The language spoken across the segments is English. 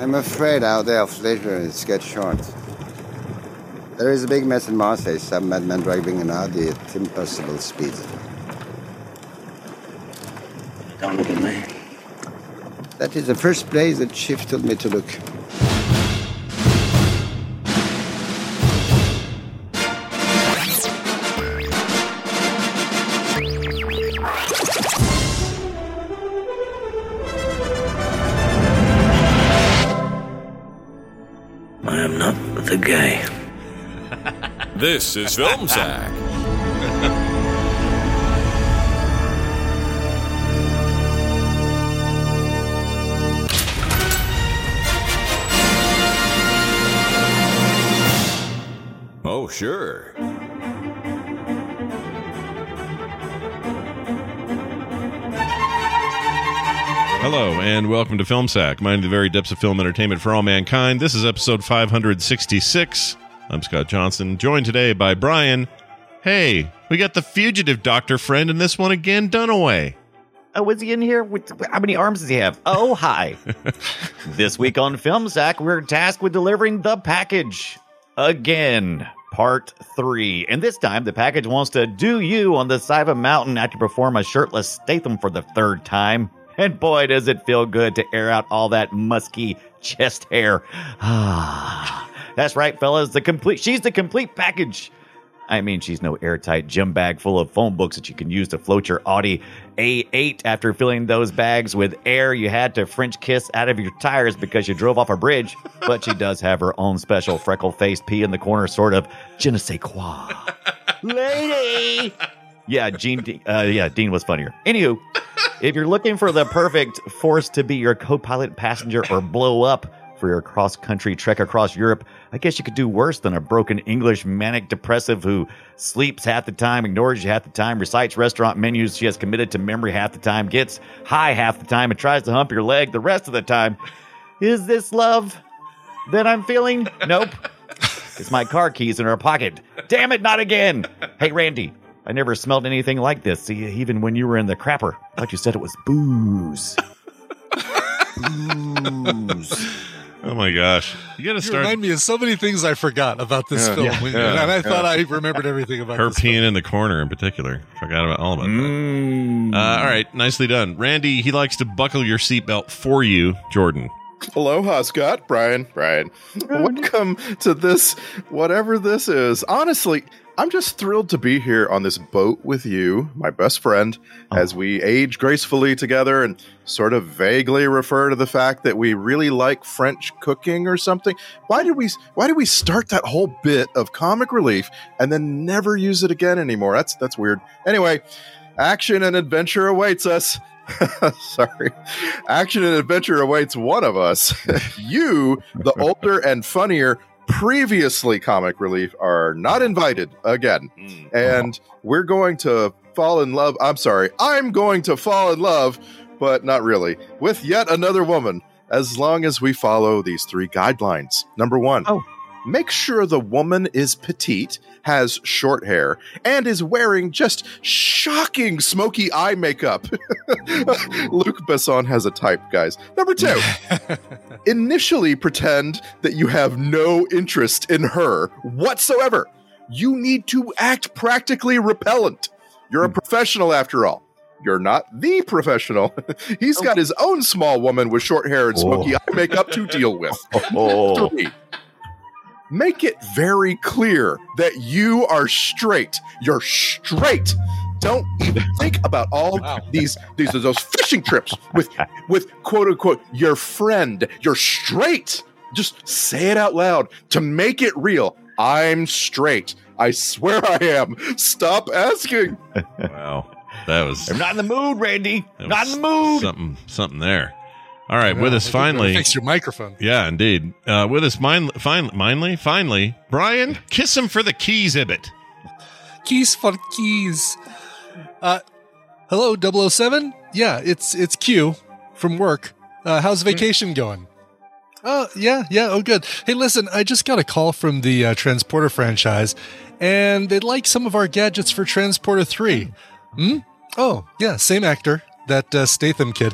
I'm afraid our day of leisure is get short. There is a big mess in Marseille. Eh? Some madman driving an Audi at impossible speed. Don't look at me. That is the first place that Chief told me to look. This is Film Sack. oh, sure. Hello, and welcome to Film Sack, mining the very depths of film entertainment for all mankind. This is episode 566. I'm Scott Johnson, joined today by Brian. Hey, we got the fugitive doctor friend in this one again, Dunaway. Oh, is he in here? With, how many arms does he have? Oh, hi. this week on Film Sack, we're tasked with delivering the package again, part three. And this time, the package wants to do you on the side of a mountain after perform a shirtless Statham for the third time. And boy, does it feel good to air out all that musky chest hair. Ah, that's right, fellas. The complete, she's the complete package. I mean, she's no airtight gym bag full of phone books that you can use to float your Audi A8 after filling those bags with air you had to French kiss out of your tires because you drove off a bridge. But she does have her own special freckle faced pea in the corner sort of je ne sais quoi. Lady! Yeah, Gene. Uh, yeah, Dean was funnier. Anywho, if you're looking for the perfect force to be your co-pilot, passenger, or blow up for your cross-country trek across Europe, I guess you could do worse than a broken English manic depressive who sleeps half the time, ignores you half the time, recites restaurant menus she has committed to memory half the time, gets high half the time, and tries to hump your leg the rest of the time. Is this love that I'm feeling? Nope. It's my car keys in her pocket. Damn it, not again. Hey, Randy, I never smelled anything like this, e- even when you were in the crapper. I thought you said it was booze. booze. Oh my gosh. You got to You start remind me of so many things I forgot about this Yeah. film, Yeah. and Yeah. I thought I remembered everything about her this film. peeing in the corner in particular. Forgot about all about that. Mm. Uh, all right, nicely done. Randy, he likes to buckle your seatbelt for you, Jordan. Aloha, Scott. Brian. Brian. Welcome to this, whatever this is. Honestly, I'm just thrilled to be here on this boat with you, my best friend, oh. as we age gracefully together and sort of vaguely refer to the fact that we really like French cooking or something. Why did we why did we start that whole bit of comic relief and then never use it again anymore? That's that's weird. Anyway, action and adventure awaits us. Sorry. Action and adventure awaits one of us. you, the older and funnier, previously comic relief, are not invited again. Hmm. And we're going to fall in love. I'm sorry. I'm going to fall in love, but not really, with yet another woman, as long as we follow these three guidelines. Number one. Oh. Make sure the woman is petite, has short hair, and is wearing just shocking smoky eye makeup. Luc Besson has a type, guys. Number two, initially pretend that you have no interest in her whatsoever. You need to act practically repellent. You're a hmm. professional after all. You're not the professional. He's oh. got his own small woman with short hair and smoky oh. eye makeup to deal with. Oh. Three, make it very clear that you are straight. You're straight. Don't even think about all Wow. these these those fishing trips with with quote unquote your friend. You're straight. Just say it out loud to make it real. I'm straight. I swear I am. Stop asking. Wow. That was, I'm not in the mood, Randy. that Not in the mood. Something, something there. All right, with us I think we better finally. Fix your microphone. Yeah, indeed. Uh, with us, min- fin- finally, finally, Brian, kiss him for the keys, Ibbott. Keys for keys. Uh, hello, 007? Yeah, it's it's Q from work. Uh, how's vacation going? Oh, yeah, yeah, oh, good. Hey, listen, I just got a call from the uh, Transporter franchise, and they'd like some of our gadgets for Transporter 3. Hmm? Oh, yeah, same actor, that uh, Statham kid.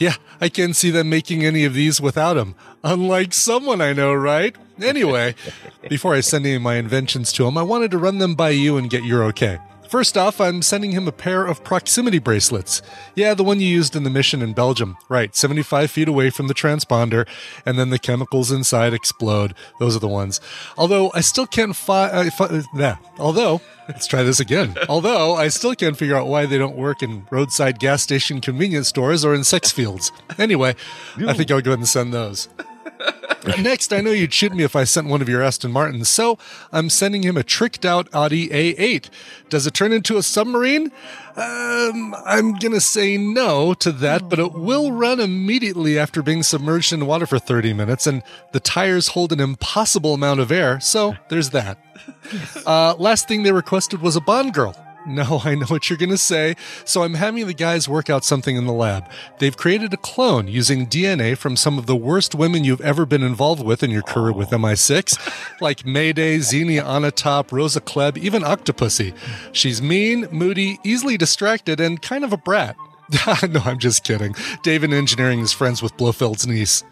Yeah, I can't see them making any of these without him. Unlike someone I know, right? Anyway, before I send any of my inventions to him, I wanted to run them by you and get your okay. First off, I'm sending him a pair of proximity bracelets. Yeah, the one you used in the mission in Belgium. Right, 75 feet away from the transponder, and then the chemicals inside explode. Those are the ones. Although I still can't fi- uh, fi- nah. Although, let's try this again. Although I still can't figure out why they don't work in roadside gas station convenience stores or in sex fields. Anyway, I think I'll go ahead and send those. Next, I know you'd shoot me if I sent one of your Aston Martins, so I'm sending him a tricked out Audi A8. Does it turn into a submarine? Um, I'm gonna say no to that, but it will run immediately after being submerged in water for 30 minutes, and the tires hold an impossible amount of air, so there's that. Uh, last thing they requested was a Bond girl. No, I know what you're going to say. So I'm having the guys work out something in the lab. They've created a clone using DNA from some of the worst women you've ever been involved with in your career with MI6, like Mayday, Xenia Onatop, Rosa Klebb, even Octopussy. She's mean, moody, easily distracted, and kind of a brat. no, I'm just kidding. David Engineering is friends with Blofeld's niece.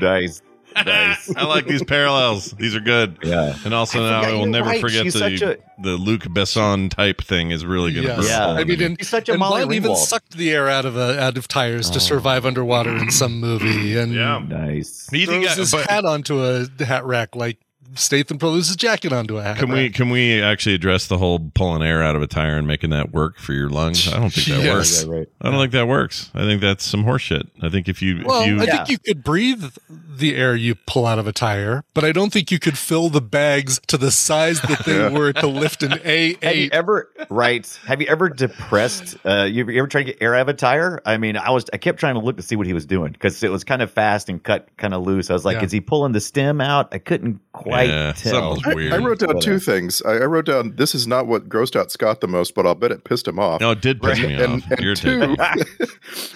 Nice. Nice. I like these parallels. These are good. Yeah. And also I now I will never right. forget She's the such a- the Luc Besson type thing is really going to Yes. Yeah. I mean, and, He's such a and Molly Bond even sucked the air out of a, out of tires to oh. survive underwater in some movie, and Yeah. Nice. You think throws I- his but- hat onto a hat rack like Statham throws his jacket onto a hat. Can we rack. can we actually address the whole pulling air out of a tire and making that work for your lungs? I don't think that Yes. works. Yeah, right. I don't think that works. I think that's some horseshit. I think if you Well, if you I Yeah. think you could breathe the air you pull out of a tire, but I don't think you could fill the bags to the size that they were to lift an A. Have you A8. ever right? Have you ever depressed? Uh, you, you ever tried to get air out of a tire? I mean, I was I kept trying to look to see what he was doing because it was kind of fast and cut kind of loose. I was like, Yeah. is he pulling the stem out? I couldn't quite Yeah, tell. something I, weird. I wrote down two things. I, I wrote down this is not what grossed out Scott the most, but I'll bet it pissed him off. no, it did piss me and, off. and Irritated. two,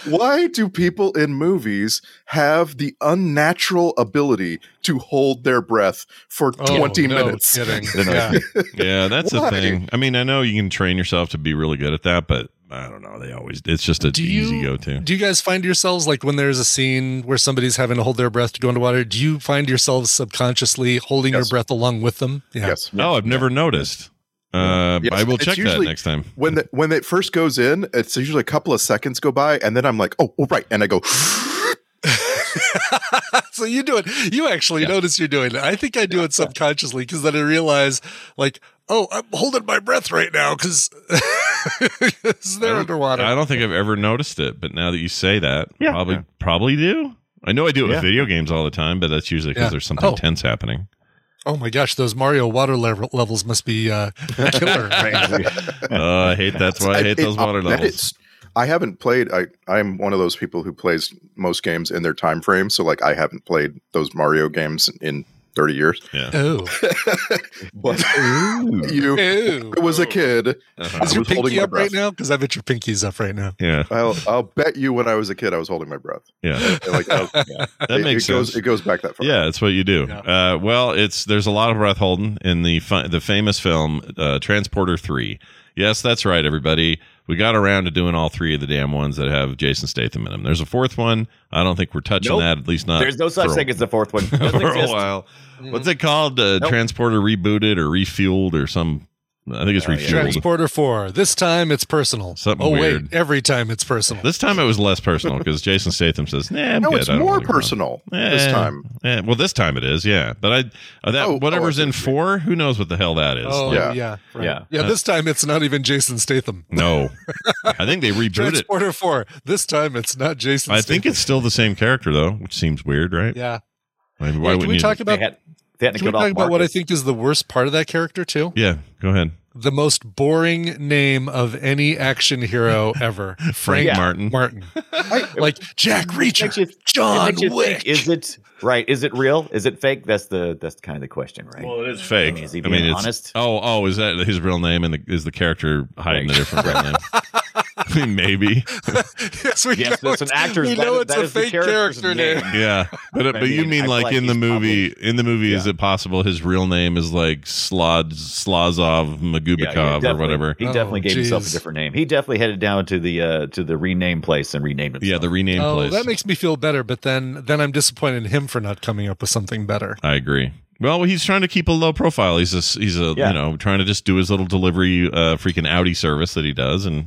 why do people in movies have the unnatural ability to hold their breath for Oh, 20 no minutes? kidding. don't. Yeah. yeah, that's the Why? thing. I mean, I know you can train yourself to be really good at that, but I don't know. They always it's just an Do easy go to. do you guys find yourselves like when there's a scene where somebody's having to hold their breath to go underwater? Do you find yourselves subconsciously holding your breath along with them? Yeah. Yes. Oh, I've never noticed. Uh, Yes, I will it's check that next time. When the, when it first goes in, it's usually a couple of seconds go by, and then I'm like, oh, oh right, and I go, so you do it. You actually notice you're doing it. I think I do it subconsciously because then I realize, like, oh, I'm holding my breath right now because they're underwater. I don't think I've ever noticed it, but now that you say that, Yeah. probably Yeah. probably do. I know I do it Yeah. with video games all the time, but that's usually because Yeah. there's something Oh. tense happening. oh my gosh, those Mario water level- levels must be uh, killer. Uh, I hate that's why I hate it- those water that levels. is- I haven't played. I I'm one of those people who plays most games in their time frame. So like, I haven't played those Mario games in 30 years. Yeah. oh, But you, Ew. I was a kid. Uh-huh. Is I your was holding pinky my up right now? Because I bet your pinky's up right now. Yeah. I'll I'll bet you when I was a kid, I was holding my breath. Yeah. And, like oh, That it, makes it sense. goes it goes back that far. Yeah, that's what you do. Yeah. Uh, well, it's there's a lot of breath holding in the fi- the famous film uh, Transporter Three. Yes, that's right, everybody. We got around to doing all three of the damn ones that have Jason Statham in them. There's a fourth one. I don't think we're touching Nope. that. At least not. There's no such for a- thing as the fourth one. Doesn't for a exist. while. What's it called? Uh, Nope. Transporter rebooted or refueled or some? I think it's Oh, yeah. refueled. Transporter four. This time it's personal. Something oh weird. wait, every time it's personal. This time it was less personal because Jason Statham says, "Nah, I'm No, good. it's more wanna go personal this Eh, time. eh, well, this time it is, yeah. But I uh, that Oh, oh, whatever's I see in what you four, who knows what the hell that is? Oh Like, yeah, Yeah. right. Yeah. yeah. This time it's not even Jason Statham. No, I think they rebooted it. Transporter four. This time it's not Jason. I Statham. think it's still the same character though, which seems weird, right? yeah. I mean, Yeah, why can wouldn't we talk about? had, they had to Can we talk off about what I think is the worst part of that character too? yeah, go ahead. The most boring name of any action hero ever, Frank Yeah. Martin. Martin. like Jack Reacher, makes you- John makes Wick. think, is it right? Is it real? Is it fake? That's the that's kind of the question, right? Well, it is fake. I mean, is he I mean, being honest? oh, oh, is that his real name and the, is the character hiding a different real name? I mean, maybe. yes, we Yes, know that's an it's- actor's. We know is- it's that a fake character's character name. Yeah, but I but you mean, mean like, like in the he's movie? In the movie, is it possible his real name is like Slod Slazov Yeah, Magubikov yeah, or whatever? He Oh, definitely gave himself a different name. He definitely headed down to the uh to the rename place and renamed himself. Yeah, the rename Oh, place. that makes me feel better, but then then I'm disappointed in him for not coming up with something better. I agree. Well, he's trying to keep a low profile. He's a he's a Yeah. you know trying to just do his little delivery uh, freaking Audi service that he does, and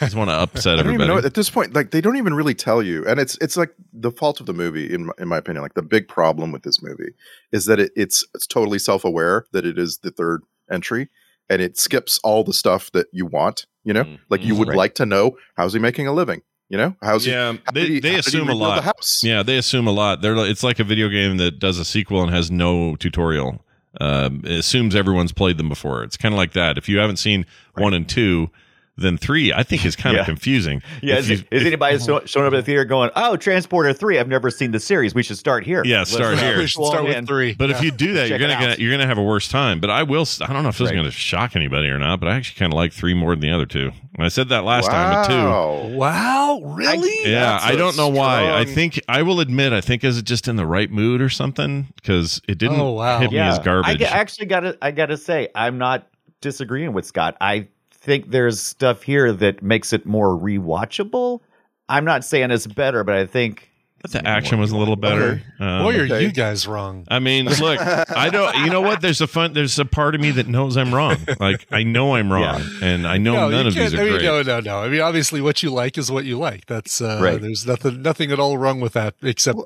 just want to upset I don't even everybody. know at this point. Like they don't even really tell you, and it's it's like the fault of the movie, in my, in my opinion. Like the big problem with this movie is that it, it's it's totally self aware that it is the third entry, and it skips all the stuff that you want. You know, Mm, like you would right. like to know how's he making a living. You know, how's he? yeah, how they he- they how assume a lot. The house. Yeah, they assume a lot. They're it's like a video game that does a sequel and has no tutorial. Um, it assumes everyone's played them before. It's kind of like that. If you haven't seen one and two, then three, I think is kind Yeah. of confusing. Yeah, If is, you- is if- anybody oh. show, showing up at the theater going, "Oh, Transporter three? I've never seen the series. We should start here." Yeah, Let's, start here. We should start with three. But if you do that, you're gonna it get, out. you're gonna have a worse time. But I will. I don't know if this Right. is gonna shock anybody or not. But I actually kind of like three more than the other two. And I said that last time, but two. Wow. Wow, really? Yeah, That's I a don't know why. I think I will admit. I think is it just in the right mood or something? Because it didn't Oh, wow. hit me as garbage. I ge- actually got to. I got to say, I'm not disagreeing with Scott. I think there's stuff here that makes it more rewatchable. I'm not saying it's better, but I think But the action was a little better. Um, Boy, are okay. you guys wrong. I mean, look, I don't. You know what? There's a fun. There's a part of me that knows I'm wrong. Like I know I'm wrong, and I know no, none of these are I mean, great. no, no, no. I mean, obviously, what you like is what you like. That's uh, Right. there's nothing, nothing at all wrong with that, except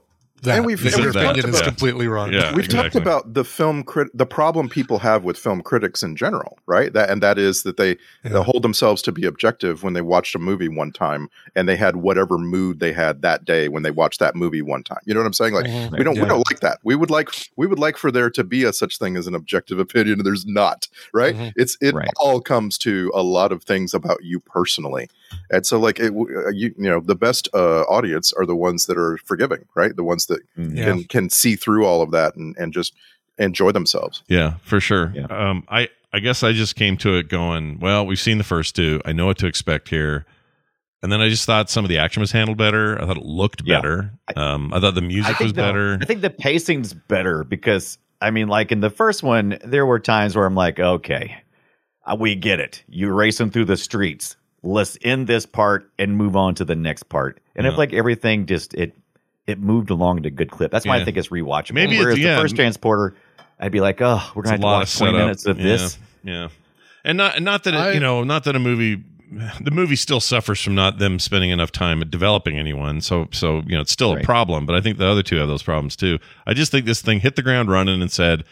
that and we've- that and your we've talked opinion is about- completely wrong. Yeah. We've talked about the film crit- the problem people have with film critics in general, right? That and that is that they Yeah. they hold themselves to be objective when they watched a movie one time and they had whatever mood they had that day when they watched that movie one time. You know what I'm saying? Like Mhm. we don't Yeah. we don't like that. We would like we would like for there to be a such thing as an objective opinion and there's not, right? Mhm. It's it Right. all comes to a lot of things about you personally. And so like it, uh, you you know the best uh, audience are the ones that are forgiving, right? The ones that Yeah. can can see through all of that and, and just enjoy themselves. Yeah, for sure. Yeah. Um, I I guess I just came to it going, well, we've seen the first two. I know what to expect here. And then I just thought some of the action was handled better. I thought it looked Yeah. better. Um, I thought the music was the- better. I think the pacing's better because I mean, like in the first one, there were times where I'm like, okay, uh, we get it. You're racing through the streets. Let's end this part and move on to the next part. And Yeah. if like everything just it it moved along at a good clip. That's why Yeah. I think it's rewatchable. Maybe it's- Whereas yeah. the first transporter, I'd be like, oh, we're It's gonna a have to of watch 20 setup. minutes of yeah. this. Yeah. And not not that it, I- you know, not that a movie the movie still suffers from not them spending enough time at developing anyone. So so, you know, it's still a problem, but I think the other two have those problems too. I just think this thing hit the ground running and said,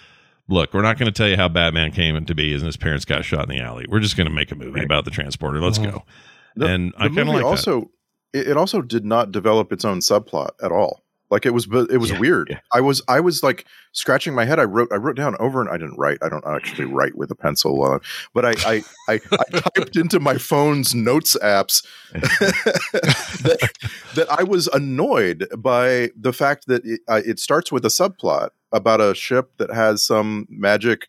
Look, we're not going to tell you how Batman came into be and his parents got shot in the alley. We're just going to make a movie about the transporter. Let's Mhm. go. The- and the I kind of like that. also it, it also did not develop its own subplot at all. Like it was, bu- it was Yeah, weird. yeah. I was, I was like scratching my head. I wrote, I wrote down over, and I didn't write. I don't actually write with a pencil, uh, but I, I, I, I typed into my phone's notes apps that, that I was annoyed by the fact that it, uh, it starts with a subplot about a ship that has some magic.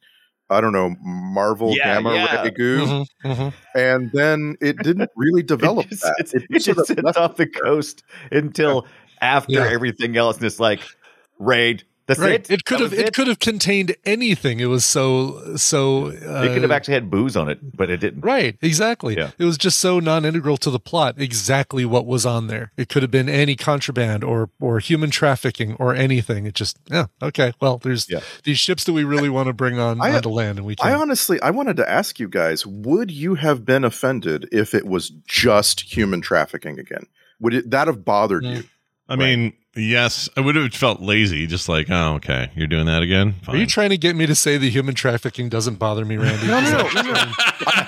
I don't know, Marvel Yeah, gamma yeah. ray goo, Mhm, mhm. and then it didn't really develop it just, that. sits- It it sort just of sits off the coast until after Yeah. everything else, and it's like raid. That's Right. it. It could That have was it could have contained anything. It was so so. Uh, It could have actually had booze on it, but it didn't. Right, exactly. Yeah. It was just so non-integral to the plot. Exactly what was on there. It could have been any contraband or or human trafficking or anything. It just yeah okay. Well, there's Yeah. these ships that we really want to bring on I- onto land, and we I honestly, I wanted to ask you guys: Would you have been offended if it was just human trafficking again? Would it that have bothered Mm. you? I mean, yes, I would have felt lazy, just like, oh, okay, you're doing that again. Are you trying to get me to say the human trafficking doesn't bother me, Randy? No, no, no, no, no.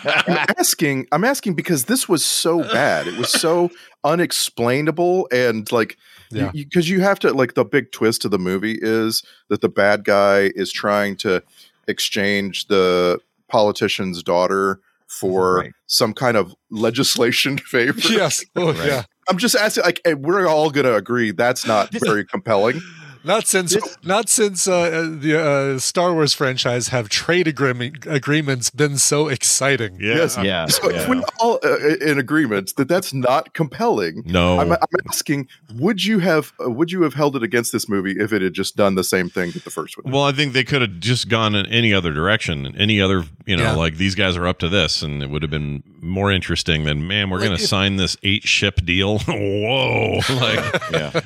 I'm asking. I'm asking because this was so bad. It was so unexplainable and like Yeah. because you, have to like the big twist of the movie is that the bad guy is trying to exchange the politician's daughter for Right. some kind of legislation favor. yes. Oh, Right. yeah. I'm just asking, like, we're all going to agree that's not very compelling. Not since not since uh, the uh, Star Wars franchise have trade agreement, agreements been so exciting. Yeah. Yes. Yeah. So yeah. if we're all uh, in agreement that that's not compelling, No. I'm, I'm asking, would you have uh, would you have held it against this movie if it had just done the same thing that the first one? did? Well, I think they could have just gone in any other direction, any other, you know, Yeah. like these guys are up to this, and it would have been more interesting than, man, we're Like going to sign this eight ship deal. Whoa, like yeah.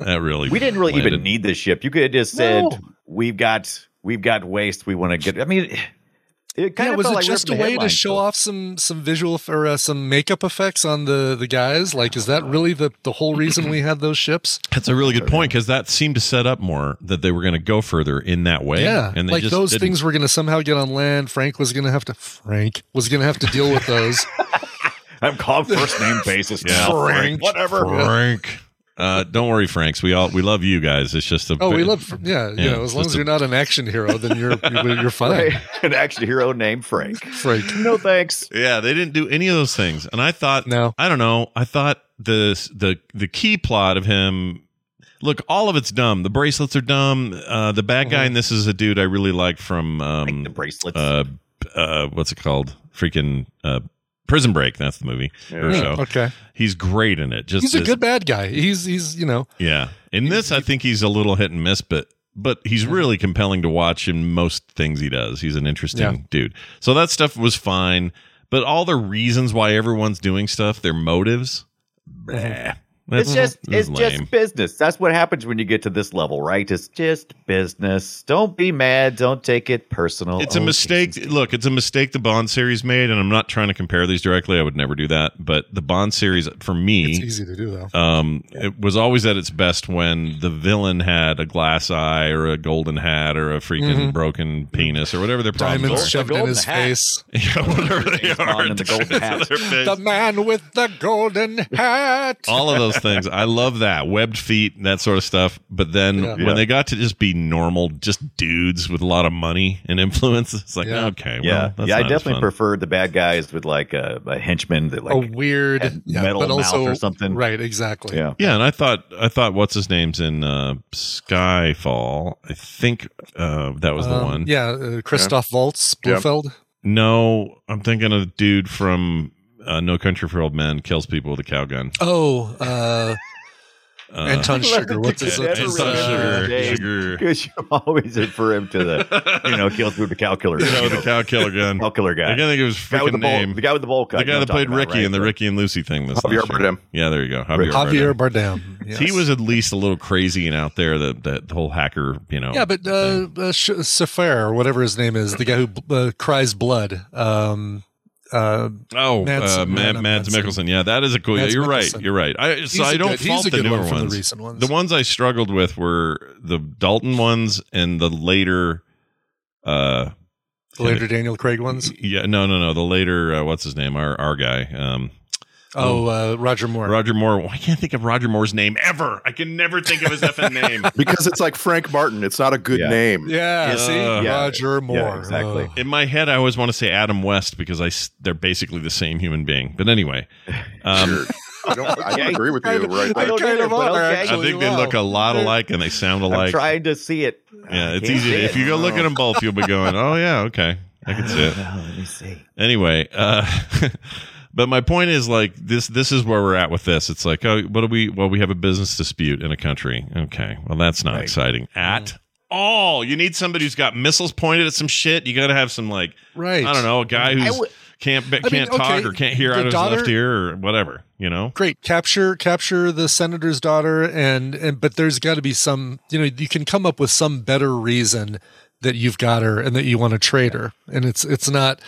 that really. We didn't really landed. even need this ship. You could have just said, No. "We've got, we've got waste. We want to get." I mean, it kind Yeah, of was felt it like just a way to show off. off some some visual f- or uh, some makeup effects on the the guys? Like, is that really the the whole reason we had those ships? That's a really good point because that seemed to set up more that they were going to go further in that way. Yeah, and they like just those didn't. things were going to somehow get on land. Frank was going to have to Frank was going to have to deal with those. I'm called first name basis Yeah. now. Frank. whatever. Frank. Uh, don't worry, Franks. We all we love you guys. It's just a Oh, we love yeah, you Yeah, know, as long as a- you're not an action hero, then you're you're, you're fine. Right. An action hero named Frank. Frank. No thanks. Yeah, they didn't do any of those things, and I thought, No. I don't know, I thought the the the key plot of him. Look, all of it's dumb. The bracelets are dumb. Uh, the bad guy, and this is a dude I really like from Like um, the bracelets. uh, uh, what's it called? Freaking uh, Prison Break. That's the movie or Yeah. show. Oh, okay. He's great in it. Just He's a good bad guy. He's he's you know Yeah. In this, I think he's a little hit and miss, but but he's really compelling to watch in most things he does. He's an interesting Yeah. dude. So that stuff was fine, but all the reasons why everyone's doing stuff, their motives, mm-hmm. bleh. It's just That's it's lame. just business. That's what happens when you get to this level, right? It's just business. Don't be mad. Don't take it personal. It's a Oh, mistake. Jesus. Look, it's a mistake the Bond series made, and I'm not trying to compare these directly. I would never do that. But the Bond series, for me, it's me, easy to do though. um, it was always at its best when the villain had a glass eye or a golden hat or a freaking broken penis or whatever their problems Diamonds are. shoved in his hat. face. Yeah, whatever they are. Bond and the golden hat. Their face. The man with the golden hat. All of those things. I love that. Webbed feet, and that sort of stuff. But then Yeah. when Yeah. they got to just be normal, just dudes with a lot of money and influence, it's like, Yeah. okay, well, Yeah, that's yeah. I not as definitely preferred the bad guys with like a, a henchman that like a weird yeah, metal but mouth also or something. Right, exactly. yeah. Yeah, and I thought I thought what's his name's in uh, Skyfall. I think uh, that was the Um, one. Yeah, uh, Christoph Waltz, Yeah. Blofeld. No, I'm thinking of the dude from uh, No Country for Old Men kills people with a cow gun. Oh, uh, Uh, Anton Chigurh. What's his Never what's Anton his, really uh, know. Sugar, sugar. Because you always refer him to the, you know, kill through the cow killer. You know, the cow killer gun. cow killer I guy. can't think of his freaking the bowl, name. the guy with the bowl cut. The guy that played talking about, Ricky in the? Ricky and Lucy thing. This Javier last year. Bardem. Yeah, there you go. Javier, Javier Bardem. Bardem. yes. He was at least a little crazy and out there. That that whole hacker, you know. Yeah, but uh, uh, Sh- Safair, or whatever his name is, the guy who uh, cries blood. Um, uh, Oh, Mads- uh, Mads. Mikkelsen. Yeah, that is a cool. Yeah, you're right. You're right. I, so I don't good, fault the newer one from ones. the recent ones. The ones I struggled with were the Dalton ones and the later. uh the later Daniel Craig ones. Yeah, no, no, no. The later, uh, what's his name? Our our guy, um, Oh, uh, Roger Moore. Roger Moore. I can't think of Roger Moore's name ever. I can never think of his effing name. because it's like Frank Martin. It's not a good Yeah. name. yeah, Yeah. see, Yeah. Roger Moore. Yeah, exactly. Uh, In my head, I always want to say Adam West because I s- they're basically the same human being. But anyway, um, I don't, I don't agree with you right I there. don't kind either, of but are, okay. I think they look a lot alike and they sound alike. I'm alike. trying to see it. Yeah, it's easy. see If it. you go look at them both, you'll be going, "Oh yeah, okay, I can see it." Oh, let me see. Anyway, uh, but my point is like this. This is where we're at with this. It's like, oh, what do we? Well, we have a business dispute in a country. Okay, well, that's not Right. exciting mm-hmm. at all. You need somebody who's got missiles pointed at some shit. You got to have some like, Right. I don't know, a guy who's can't be- I mean, can't talk okay, or can't hear out of his left ear or whatever. You know. Great. Capture capture the senator's daughter and and but there's got to be some, you know, you can come up with some better reason that you've got her and that you want to trade her. And it's it's not,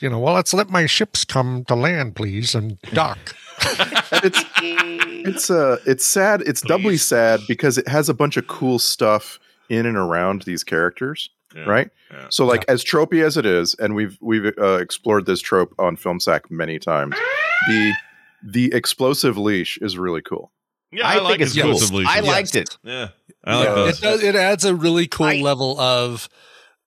you know, well, let's let my ships come to land, please, and dock. And it's it's uh it's sad. It's doubly sad because it has a bunch of cool stuff in and around these characters, Yeah. right? Yeah. So like as tropey as it is, and we've we've uh, explored this trope on Film Sack many times. The the explosive leash is really cool. Yeah, I, think it's cool. explosive I leashes. liked it. Yeah, I like Yeah. those. It does, it adds a really cool I- level of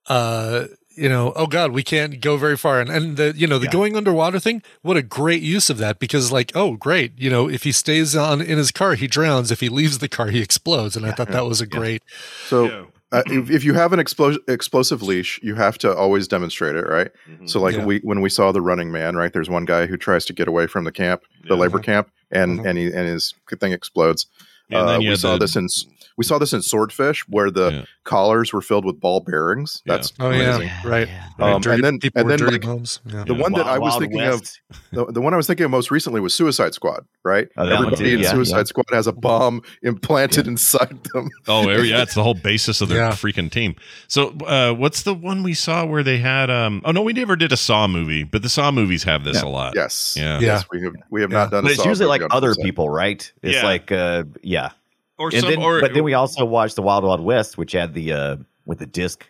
uh you know, oh God, we can't go very far. And, and the, you know, the Yeah. going underwater thing, what a great use of that because like, oh, great. You know, if he stays on in his car, he drowns. If he leaves the car, he explodes. And I thought that was a great, So uh, if, if you have an explos- explosive leash, you have to always demonstrate it, right? So like Yeah. we when we saw the Running Man, right? There's one guy who tries to get away from the camp, the labor camp, and Mhm. and he and his thing explodes. Yeah, and then Uh, you we saw the- this in s- we saw this in Swordfish, where the Yeah. collars were filled with ball bearings. Yeah. That's oh, amazing. yeah, right. yeah. right. Um, Dirty- and then- people and then, like, homes. Yeah. The one that I was thinking West. of, the, the one I was thinking of most recently was Suicide Squad, right? Oh, Everybody in yeah, Suicide yeah. Squad has a bomb implanted inside them. Oh, yeah, it's the whole basis of their Yeah. freaking team. So, uh, what's the one we saw where they had? Um, oh no, we never did a Saw movie, but the Saw movies have this a lot. Yes, Yeah. Yeah. yes, we have we have Yeah. not done. But a it's Saw usually movie like other people, right? It's Yeah. like, uh, yeah. Or And some, then, or but then we also watched the Wild Wild West, which had the uh with the disc.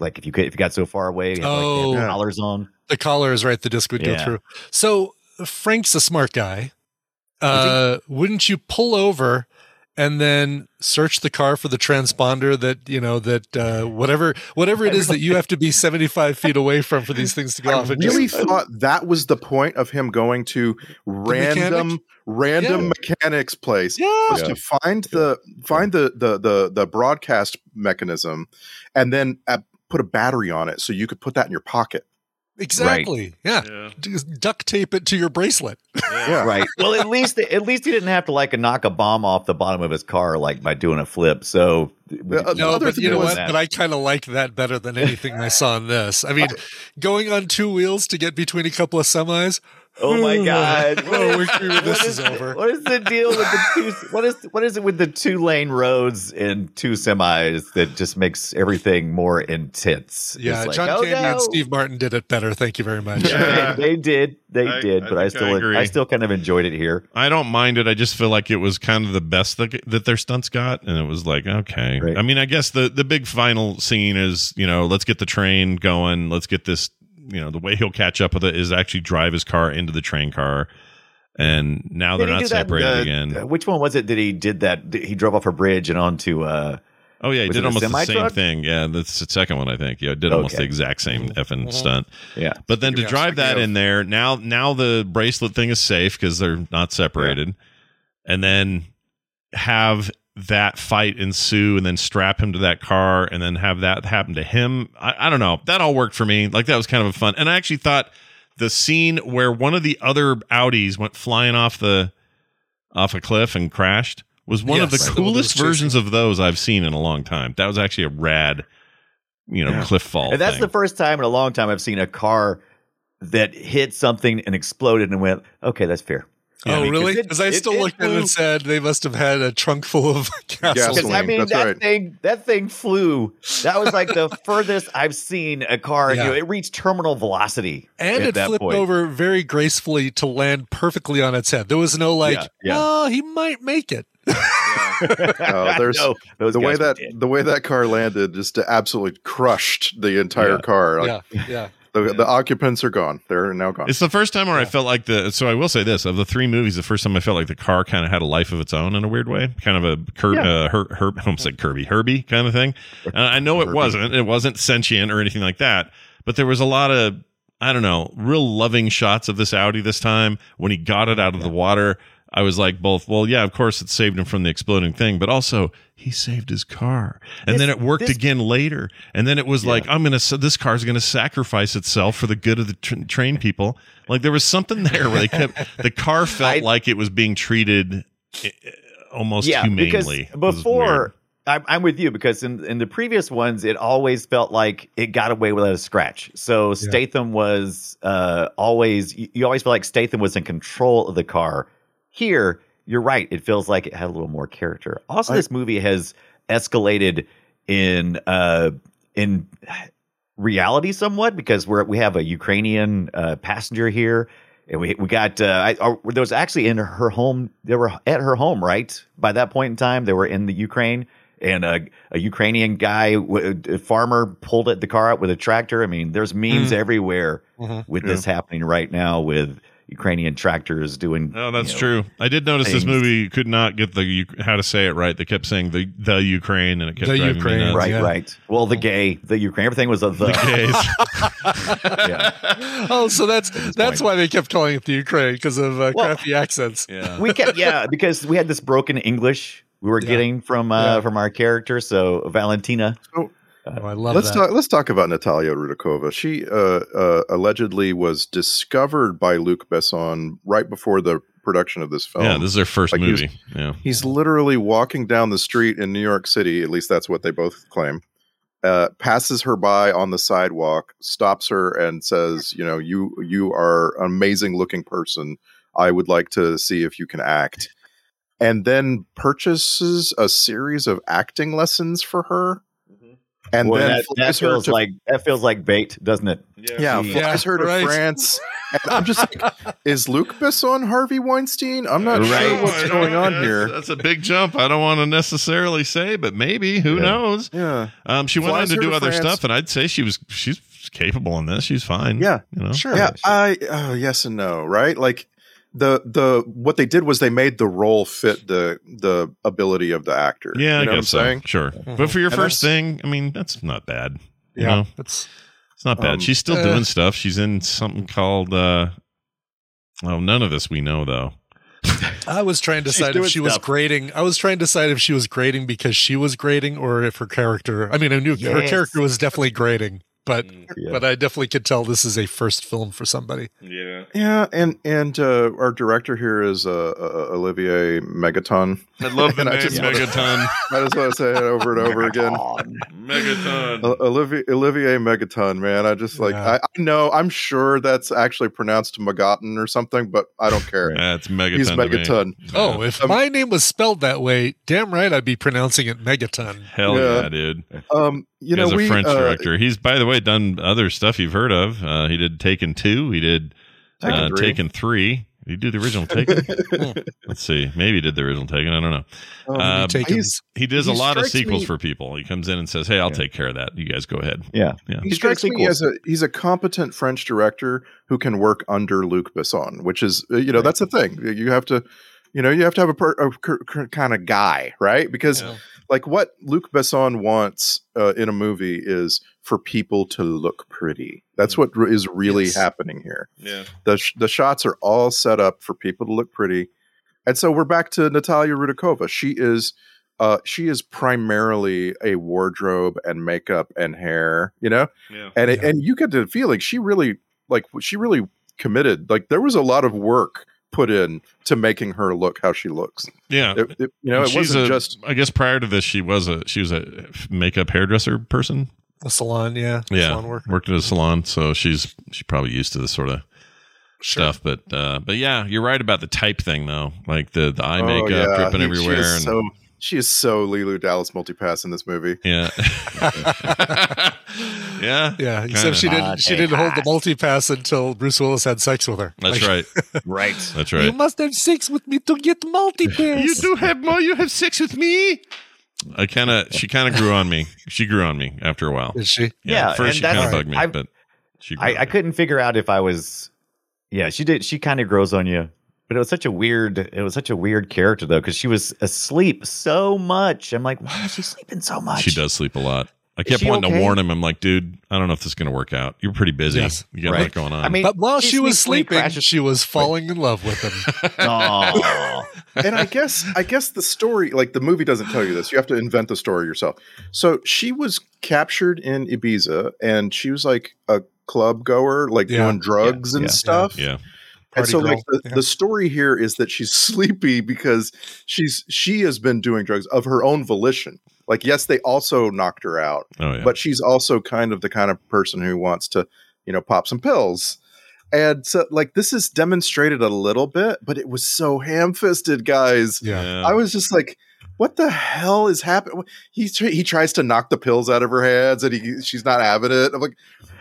Like if you could, if you got so far away, you have, like, Oh. the Yeah. collars on. the collar is right. The disc would go through. So Frank's a smart guy. Uh, wouldn't you pull over and then search the car for the transponder that you know that uh, whatever whatever it is that you have to be seventy five feet away from for these things to go I off? And just- really thought that was the point of him going to random random Yeah. mechanics place yeah, was to find the find the, the the the broadcast mechanism and then uh, put a battery on it so you could put that in your pocket. Exactly. Yeah. Yeah. Just duct tape it to your bracelet. Yeah. Right. Well, at least at least he didn't have to like knock a bomb off the bottom of his car like by doing a flip. So Uh, No, but you know what? that. But I kind of like that better than anything I saw in this. I mean, going on two wheels to get between a couple of semis. Oh my hmm. God! Oh, we're through. This is is over. What is the deal with the two? What is what is it with the two lane roads and two semis that just makes everything more intense? Yeah, It's like, John oh, Candy and. Steve Martin did it better. Thank you very much. Yeah. They, they did, they I- did, I but I, I still, agree. I, still kind of enjoyed it here. I don't mind it. I just feel like it was kind of the best that, that their stunts got, and it was like okay. Right. I mean, I guess the the big final scene is you know let's get the train going. Let's get this. You know, the way he'll catch up with it is actually drive his car into the train car, and now Did they're not do that, separated uh, again. Which one was it that he did that? He drove off a bridge and onto. uh Oh yeah, he did almost the same semi-truck? thing. Yeah, that's the second one I think. Yeah, did almost Okay. the exact same effing Mhm. stunt. Yeah. But then to Speaking of- drive that in there, now now the bracelet thing is safe because they're not separated. And then have that fight ensue and then strap him to that car and then have that happen to him. I, I don't know. That all worked for me. Like that was kind of a fun. And I actually thought the scene where one of the other Audis went flying off the off a cliff and crashed was one of the right. The coolest was versions of those I've seen in a long time. That was actually a rad, you know, Yeah. cliff fall. And that's thing. the first time in a long time I've seen a car that hit something and exploded and went, okay, that's fair. Oh, because really? Because I still it looked at it and said they must have had a trunk full of gasoline. Gasoline. Because I mean, that's that right. thing, that thing flew. That was like the furthest I've seen a car. Yeah. You know, it reached terminal velocity, And at it that flipped point. over very gracefully to land perfectly on its head. There was no like, Yeah, yeah. oh, he might make it. Uh, there's No, the way that did. the way that car landed just absolutely crushed the entire Yeah. car. Like, yeah, yeah. The, the occupants are gone. They're now gone. It's the first time where I felt like the. So I will say this: of the three movies, the first time I felt like the car kind of had a life of its own in a weird way, kind of a Kirby, Yeah. uh, Her, Her, I almost said Kirby, Herbie kind of thing. And I know it wasn't. It wasn't sentient or anything like that. But there was a lot of I don't know, real loving shots of this Audi this time when he got it out of the water. I was like, both. Well, yeah, of course, it saved him from the exploding thing, but also he saved his car, and This- then it worked this- again later. And then it was like, I'm gonna. So this car's gonna sacrifice itself for the good of the tr- train people. Like there was something there where they kept the car felt I- like it was being treated eh, eh, almost yeah, humanely. because It was weird. before I'm, I'm with you because in in the previous ones it always felt like it got away without a scratch. So Statham was uh, always you, you always feel like Statham was in control of the car. Here, you're right. It feels like it had a little more character. Also, I- this movie has escalated in uh, in reality somewhat because we're we have a Ukrainian uh, passenger here. And we we got uh, I, or, there was actually in her home. They were at her home, right? By that point in time, they were in the Ukraine, and a, a Ukrainian guy, a farmer, pulled the car out with a tractor. I mean, there's memes everywhere Mhm. with this happening right now. With Ukrainian tractors doing. Oh, that's you know, true. I did notice this things. movie could not get the how to say it right. They kept saying the the Ukraine, and it kept The Ukraine, me nuts. Right, Yeah. right. Well, the gay, the Ukraine, everything was a the. The gays. yeah. Oh, so that's that's point. why they kept calling it the Ukraine because of uh, Well- crappy accents. yeah. we kept yeah because we had this broken English we were Yeah. getting from uh, Yeah. from our character. So Valentina, Oh, I love let's that. talk. Let's talk about Natalia Rudakova. She uh, uh, allegedly was discovered by Luc Besson right before the production of this film. yeah, this is their first Like he was- movie. yeah. He's literally walking down the street in New York City. At least that's what they both claim. Uh, passes her by on the sidewalk, stops her, and says, "You know, you you are an amazing looking person. I would like to see if you can act." And then purchases a series of acting lessons for her, and Boy, then that, that flies her feels to like that feels like bait, doesn't it? yeah, Yeah, flies her to right. France. And I'm just like, is Luc Besson Harvey Weinstein? I'm not Right. sure what's going on That's- here. That's a big jump. I don't want to necessarily say, but maybe who Yeah. knows? Yeah, Um, she went on to do to other France. stuff, and I'd say she was she's capable in this. She's fine. Yeah. you know. Sure. yeah. I oh yes and no, right? Like the the what they did was they made the role fit the the ability of the actor. Yeah, you know I what guess I'm so. saying? Sure, Mhm. but for your And first thing, I mean, that's not bad. You Yeah, know, it's it's not bad. Um, She's still uh, doing stuff. She's in something called. uh Oh, none of this we know though. I was trying to decide if doing she was stuff. grading. I was trying to decide if she was grading because she was grading or if her character. I mean, I knew her character was definitely grading, but Yeah. but I definitely could tell this is a first film for somebody. Yeah, Yeah, and and uh, our director here is uh, uh, Olivier Megaton. I love the And I name just wanna- Megaton. I just want to say it over and over again. Megaton. Olivier, Olivier Megaton, man. I just like Yeah. I, I know I'm sure that's actually pronounced Megaton or something, but I don't care. That's Megaton. He's to me. Megaton. Oh, if Um, my name was spelled that way, damn right I'd be pronouncing it megaton. Hell yeah, Yeah. dude. Um, you He know, has a we French uh, director. He's, by the way, done other stuff you've heard of. Uh, he did Taken Two. He did Taken uh, three. Taken Three. Did he do the original Taken? Let's see. Maybe he did the original Taken. I don't know. um, Um, Taken- he's- He does a lot of sequels me- for people. He comes in and says, "Hey, I'll Yeah. take care of that. You guys go ahead." Yeah, Yeah. he He's strikes me as a he's a competent French director who can work under Luc Besson, which is uh, you know that's the thing. You have to you know you have to have a, per, a cur- cur- kind of guy, right? Because Yeah. Like what Luc Besson wants uh, in a movie is for people to look pretty. That's what re- is really Yes. happening here. Yeah. The sh- the shots are all set up for people to look pretty, and so we're back to Natalia Rudakova. She is. Uh, she is primarily a wardrobe and makeup and hair, you know, Yeah. and it, Yeah. and you get the feeling she really like she really committed. Like there was a lot of work put in to making her look how she looks. Yeah. It, it- you know, it She's wasn't a- just I guess prior to this, she was a she was a makeup hairdresser person. A salon, yeah. Yeah, Salon work. worked at a salon, so she's she's probably used to this sort of Sure. stuff. But uh, but yeah, you're right about the type thing though, like the the eye Oh, makeup yeah. dripping He- everywhere. She is and, so she is so Leeloo Dallas multipass in this movie. yeah, yeah, Yeah, except Kinda. she didn't. She didn't hold the multi-pass until Bruce Willis had sex with her. That's Like, right. right. That's right. You must have sex with me to get multi-pass. You do have more. You have sex with me. I kind of. She kind of grew on me. She grew on me after a while. Is she? Yeah, at first and she that's- kind of bugged me, I- but she. Grew I, on I me. couldn't figure out if I was. Yeah, she did. She kind of grows on you, but it was such a weird. It was such a weird character though, because she was asleep so much. I'm like, why is she sleeping so much? She does sleep a lot. I kept wanting okay? to warn him. I'm like, dude, I don't know if this is going to work out. You're pretty busy. Yes. You got a Right. lot going on. I mean, But while she was sleeping, crashes- she was falling in love with him. Aw. and I guess I guess the story, like the movie, doesn't tell you this. You have to invent the story yourself. So she was captured in Ibiza, and she was like a club goer, like Yeah. doing drugs Yeah. and Yeah. stuff. yeah, And so, like the, Yeah. the story here is that she's sleepy because she's she has been doing drugs of her own volition. Like, yes, they also knocked her out, oh yeah. but she's also kind of the kind of person who wants to, you know, pop some pills. And so, like, this is demonstrated a little bit, but it was so ham fisted, guys. Yeah. I was just like, what the hell is happening? He he tries to knock the pills out of her hands, and he she's not having it. I'm like,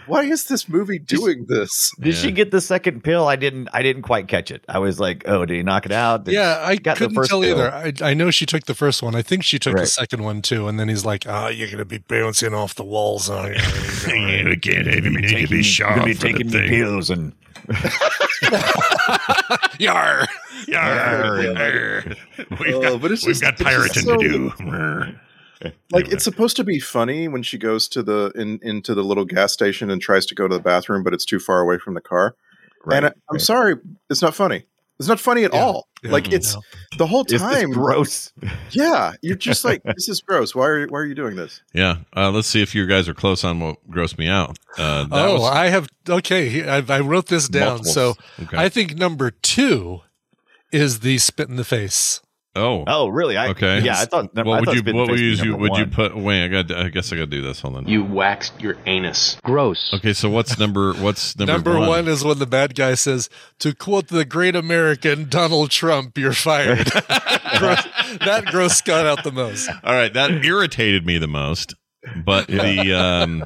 why is this movie doing this? Did Yeah. she get the second pill? I didn't. I didn't quite catch it. I was like, "Oh, did he knock it out?" Did- Yeah, I got the couldn't first tell pill. either. I, I know she took the first one. I think she took the second one too. And then he's like, "Oh, you're gonna be bouncing off the walls." Oh, yeah. we can't have you need to be You're sharp gonna be for the pills and Yar. Yarr, yarr. We've Oh, got, but it's we've just- got it's just pirating so- to do. Brr. Like it's supposed to be funny when she goes to the in into the little gas station and tries to go to the bathroom, but it's too far away from the car. Right, and I, I'm right. sorry, it's not funny. It's not funny at Yeah, all. yeah, like no. it's the whole Is this time. gross? Yeah, you're just like this is gross. Why are you, why are you doing this? Yeah, uh, let's see if you guys are close on what grossed me out. Uh, that Oh, was- I have. Okay, he- I, I wrote this down. Multiples. So okay. I think number two is the spit in the face. Oh, Oh, really? I, okay. Yeah, I thought. I What would you? Spit What would you? was number Would you put? Wait, I got. I guess I got to do this. Hold on. You waxed your anus. Gross. Okay, so what's number? What's number, one? Number, one? one? is when the bad guy says, "To quote the great American Donald Trump, you're fired." gross, that gross Scott out the most. All right, that irritated me the most. But the um,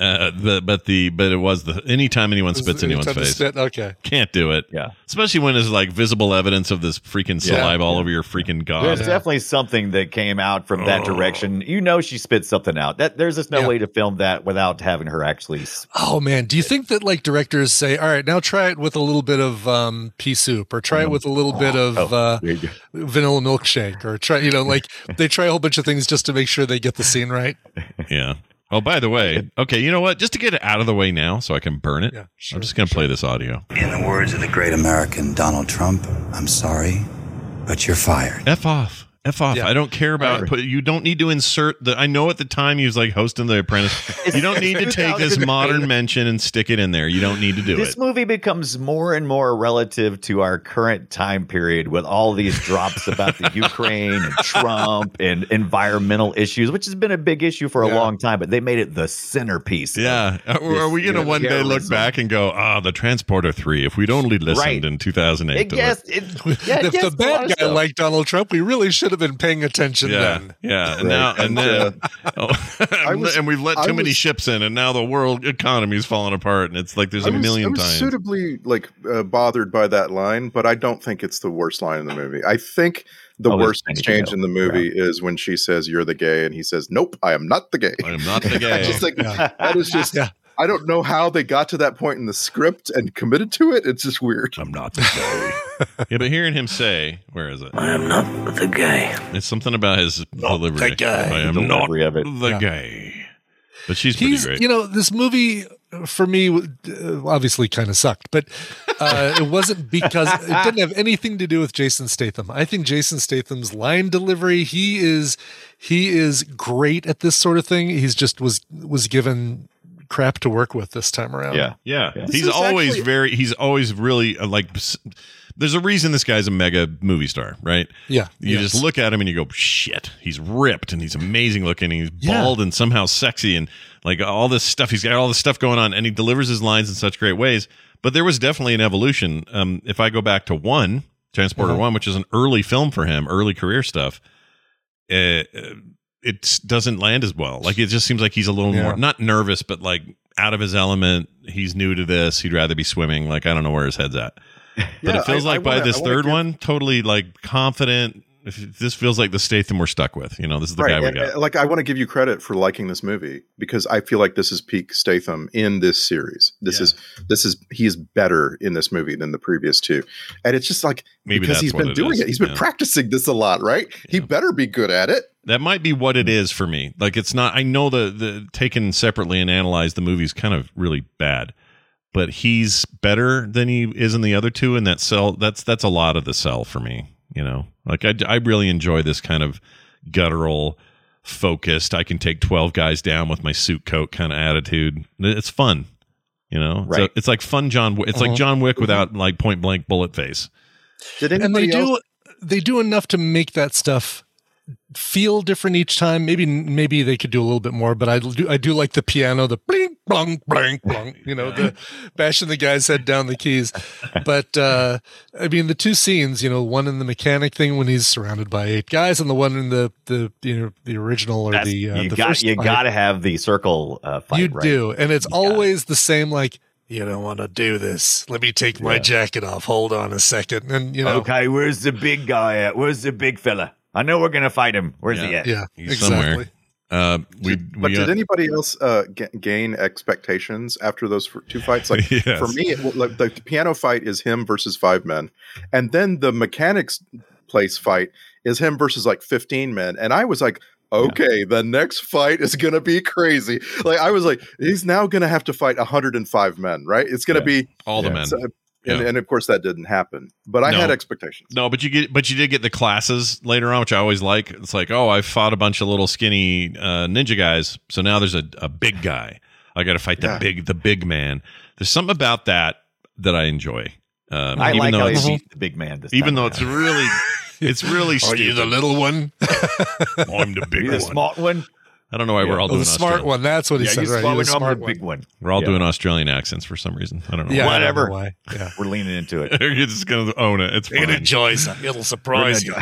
uh, the but the but it was the anytime anyone spits in anyone's face, spit? Okay. can't do it. Yeah. Especially when there's like visible evidence of this freaking Yeah. saliva all over your freaking god. There's god. definitely something that came out from that Oh. direction. You know, she spit something out. That there's just no Yeah. way to film that without having her actually. s- Oh man, do you think that like directors say, "All right, now try it with a little bit of um, pea soup, or try it with a little bit of Oh, uh, there you go. vanilla milkshake, or try, you know, like they try a whole bunch of things just to make sure they get the scene right." Yeah. Oh, by the way, okay, you know what? Just to get it out of the way now, so I can burn it. Yeah, sure, I'm just gonna play this audio. In the words of the great American Donald Trump, I'm sorry, but you're fired. F off. F off. Yeah. I don't care about Right. put you don't need to insert the I know at the time he was like hosting the apprentice. You don't need to take this modern mention and stick it in there. You don't need to do This it. This movie becomes more and more relative to our current time period with all these drops about the Ukraine and Trump and environmental issues, which has been a big issue for a Yeah. long time, but they made it the centerpiece. Yeah. Are, are we going to this one day look terrorism. back and go, ah, the Transporter 3, if we'd only listened Right. in 2008? Yes, it. it, yeah, if yes, the a lot of bad guy stuff. liked Donald Trump, we really should have been paying attention Yeah, then. yeah, and now and then, oh, I was- and we've let I too many ships in, and now the world economy is falling apart, and it's like there's I a was, I million was times. suitably like uh, bothered by that line, but I don't think it's the worst line in the movie. I think the Oh, worst plenty to exchange in the movie is when she says, "You're the gay," and he says, "Nope, I am not the gay." I am not the gay. I just like Yeah. that is just. Yeah. I don't know how they got to that point in the script and committed to it. It's just weird. I'm not the gay. yeah, but hearing him say, where is it? I am not the gay. It's something about his delivery. the guy. I am The not of it. the Yeah. gay. But she's pretty He's, great. you know, this movie uh, for me uh, obviously kind of sucked, but uh, it wasn't because it didn't have anything to do with Jason Statham. I think Jason Statham's line delivery, he is he is great at this sort of thing. He's just was was given crap to work with this time around. Yeah. Yeah, Yeah. he's always actually- very. He's always really uh, like. There's a reason this guy's a mega movie star, right? Yeah. You yes. just look at him and you go, "Shit, he's ripped and he's amazing looking. And he's Yeah. bald and somehow sexy and like all this stuff. He's got all this stuff going on, and he delivers his lines in such great ways. But there was definitely an evolution. Um, if I go back to one Transporter Uh-huh. One, which is an early film for him, early career stuff, uh, it doesn't land as well. Like it just seems like he's a little Yeah. more not nervous, but like out of his element. He's new to this. He'd rather be swimming. Like I don't know where his head's at. But Yeah, it feels I- I like by wanna- this wanna third give- one, totally like confident. This feels like the Statham we're stuck with. You know, this is the guy we and, got. like I want to give you credit for liking this movie because I feel like this is peak Statham in this series. This Yeah. is this is he is better in this movie than the previous two, and it's just like Maybe because he's been it doing is. it. He's been Yeah. practicing this a lot, right? He better be good at it. That might be what it is for me. Like it's not. I know the the taken separately and analyzed, the movie's kind of really bad, but he's better than he is in the other two. And that cell. That's that's a lot of the cell for me. You know, like I I really enjoy this kind of guttural, focused. I can take twelve guys down with my suit coat kind of attitude. It's fun. You know, Right. So it's like fun John. Wick- It's like Uh-huh. John Wick without like point blank bullet face. Did and they anybody do else? they do enough to make that stuff feel different each time. Maybe maybe they could do a little bit more, but I do I do like the piano, the bling blong bling blong, you know, the bashing the guy's head down the keys. But uh I mean the two scenes, you know, one in the mechanic thing when he's surrounded by eight guys, and the one in the the you know the original or That's- the uh, you the got you got to have the circle uh, fight. you right? do, and it's You always the same. Like you don't want to do this. Let me take my Yeah. jacket off. Hold on a second, and you know, Okay, where's the big guy at? Where's the big fella? I know we're gonna fight him. Where's he at? yeah, He's exactly. somewhere. Uh, we, But we did uh, anybody else uh, ga- gain expectations after those two fights? Like Yes. for me, it, like, the piano fight is him versus five men, and then the mechanics place fight is him versus like fifteen men, and I was like. Okay, the next fight is gonna be crazy. Like I was like, he's now gonna have to fight 105 men, right? It's gonna Yeah. be all the Yeah. men. so- and, Yeah. and of course that didn't happen. But I No. had expectations. No, but you get but you did get the classes later on, which I always like. It's like, oh, I fought a bunch of little skinny uh, ninja guys, so now there's a, a big guy. I got to fight the Yeah. big the big man. There's something about that that I enjoy. Um, I even like though how he it's, beat the big man. This even though around. it's really it's really Are stupid. you the little one? I'm the big you one. the smart one. I don't know why we're all Oh, doing the smart Australian- one. That's what he Yeah, said. Right, smart You're the smart one. big one. We're all Yeah. doing Australian accents for some reason. I don't know. Yeah, why. I don't know Whatever. why. Yeah. We're leaning into it. You're just gonna own it. It's You're gonna fine. enjoy something. It'll surprise you.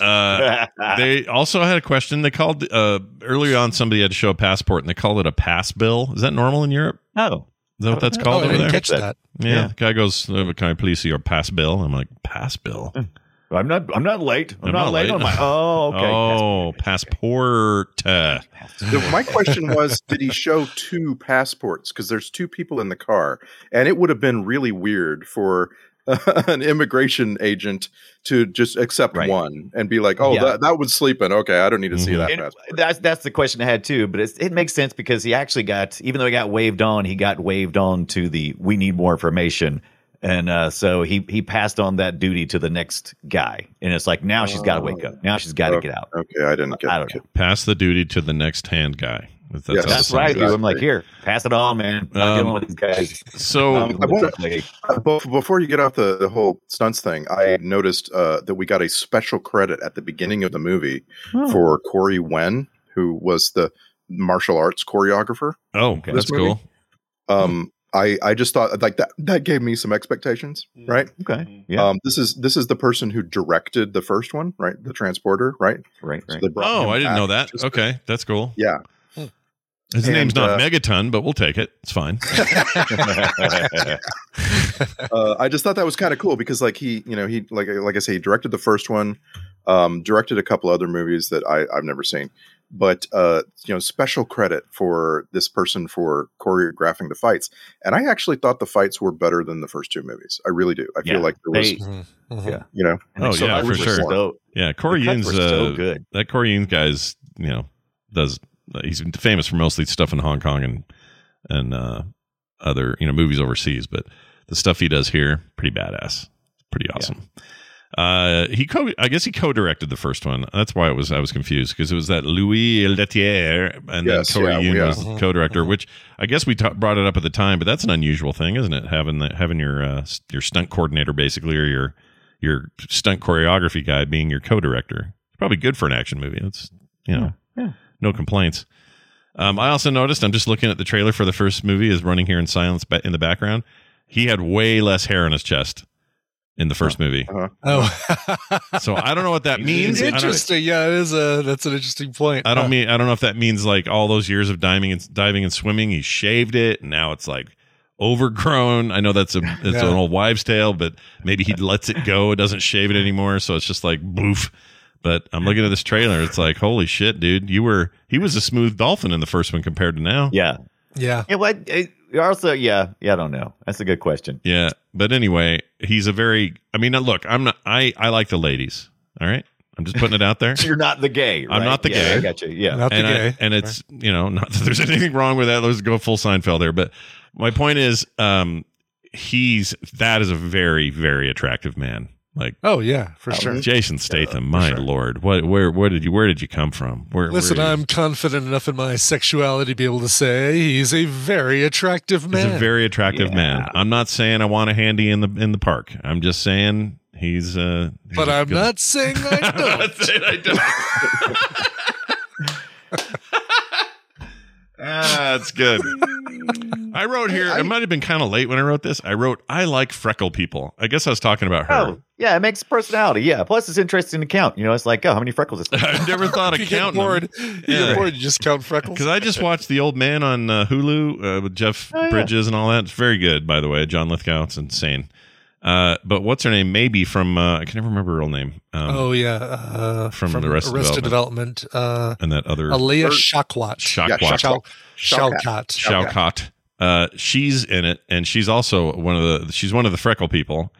Uh, they also had a question. They called uh, earlier on. Somebody had to show a passport, and they called it a pass bill. Is that normal in Europe? oh, Is that what that's Oh, called I over didn't there? catch that. Yeah. Yeah. The guy goes, "Can I please see your pass bill?" I'm like, "Pass bill? I'm not. I'm not late. I'm, I'm not, not late, late. on my. Oh, okay. Oh, passport. Uh, my question was did he show two passports because there's two people in the car and it would have been really weird for an immigration agent to just accept Right. one and be like oh Yeah. that, that was sleeping okay i don't need to see Mhm. that And passport that's that's the question I had too, but it's, it makes sense because he actually got, even though he got waved on, he got waved on to the we need more information, and uh, so he he passed on that duty to the next guy, and it's like now she's got to wake up, now she's got to Oh, get out. okay i didn't get I don't know. pass the duty to the next hand guy. That's, Yes. That's song right. goes. I'm like, here, pass it on, man. Not Um, dealing with these guys. So Um, I wanna- Uh, before you get off the, the whole stunts thing i noticed uh, that we got a special credit at the beginning of the movie Oh. for Corey Yuen who was the martial arts choreographer oh, Okay. that's movie? cool. um I, I just thought like that that gave me some expectations right Okay. Yeah. Um, this is this is the person who directed the first one, right? The transporter, right? right. Right. they brought Oh, I didn't know that. just- Okay, that's cool. Yeah. His And, name's not uh, Megaton, but we'll take it. It's fine. Uh, I just thought that was kind of cool because, like, he, you know, he, like, like I say, he directed the first one, um, directed a couple other movies that I, I've never seen, but uh, you know, special credit for this person for choreographing the fights. And I actually thought the fights were better than the first two movies. I really do. I feel like there was, They- Mhm. Mhm. Yeah. you know, Oh, so yeah, for sure. So, Yeah, Corey the cuts Yuen's so uh, good. that Corey Yuen guy's, you know, does he's famous for mostly stuff in Hong Kong and and uh, other you know movies overseas, but the stuff he does here, pretty badass, pretty awesome. Uh, he co I guess he co-directed the first one. That's why it was I was confused because it was that Louis Leterrier and Yes, then Corey yeah, Yuen yeah. was the co-director, which I guess we ta- brought it up at the time, but that's an unusual thing, isn't it? Having the, having your uh, your stunt coordinator basically or your your stunt choreography guy being your co-director. It's probably good for an action movie. It's you know, Yeah. no complaints. Um, I also noticed I'm just looking at the trailer for the first movie is running here in silence ba- in the background. He had way less hair on his chest in the first movie, uh-huh. Oh, so I don't know what that means. Interesting. Yeah, it is a that's an interesting point. I don't Huh. mean I don't know if that means like all those years of diving and diving and swimming, he shaved it, and now it's like overgrown. I know that's a it's Yeah. an old wives' tale, but maybe he lets it go, it doesn't shave it anymore, so it's just like boof. But I'm looking at this trailer, it's like holy shit, dude! You were he was a smooth dolphin in the first one compared to now. Yeah. Yeah. Yeah. What? It, also, yeah. Yeah. I don't know. That's a good question. Yeah, but anyway, he's a very. I mean, look, I'm not. I I like the ladies. All right, I'm just putting it out there. You're not the gay. I'm not the Yeah, gay. I got you. Yeah. Not the and I- gay. and it's you know not that there's anything wrong with that. Let's go full Seinfeld there. But my point is, um, he's that is a very very attractive man. Like Oh yeah, for sure. Jason Statham, my lord, what where where did you where did you come from? Where Listen, where, I'm confident enough in my sexuality to be able to say he's a very attractive He's man. a very attractive Yeah. man. I'm not saying I want a handy in the in the park. I'm just saying He's uh he's But I'm good- not saying I don't. That's it, I don't. ah, that's good. I wrote here. it might have been kind of late when I wrote this. I wrote, "I like freckle people." I guess I was talking about her. Oh, yeah, it makes personality. Yeah. Plus, it's interesting to count. You know, it's like, oh, how many freckles is I've never thought of If you get counting bored, you Yeah. get bored, you just count freckles. because I just watched the old man on uh, Hulu uh, with Jeff Oh, yeah. Bridges and all that. It's very good, by the way. John Lithgow, it's insane. Uh, but what's her name? Maybe from uh, I can never remember her real name. Um, oh yeah, uh, from the rest Arrested Development. Uh, and that other Alea Shakwat. Shakwat. Yeah, Shao- Shawkat. Shawkat. Shawkat. Uh, she's in it, and she's also one of the. She's one of the freckle people.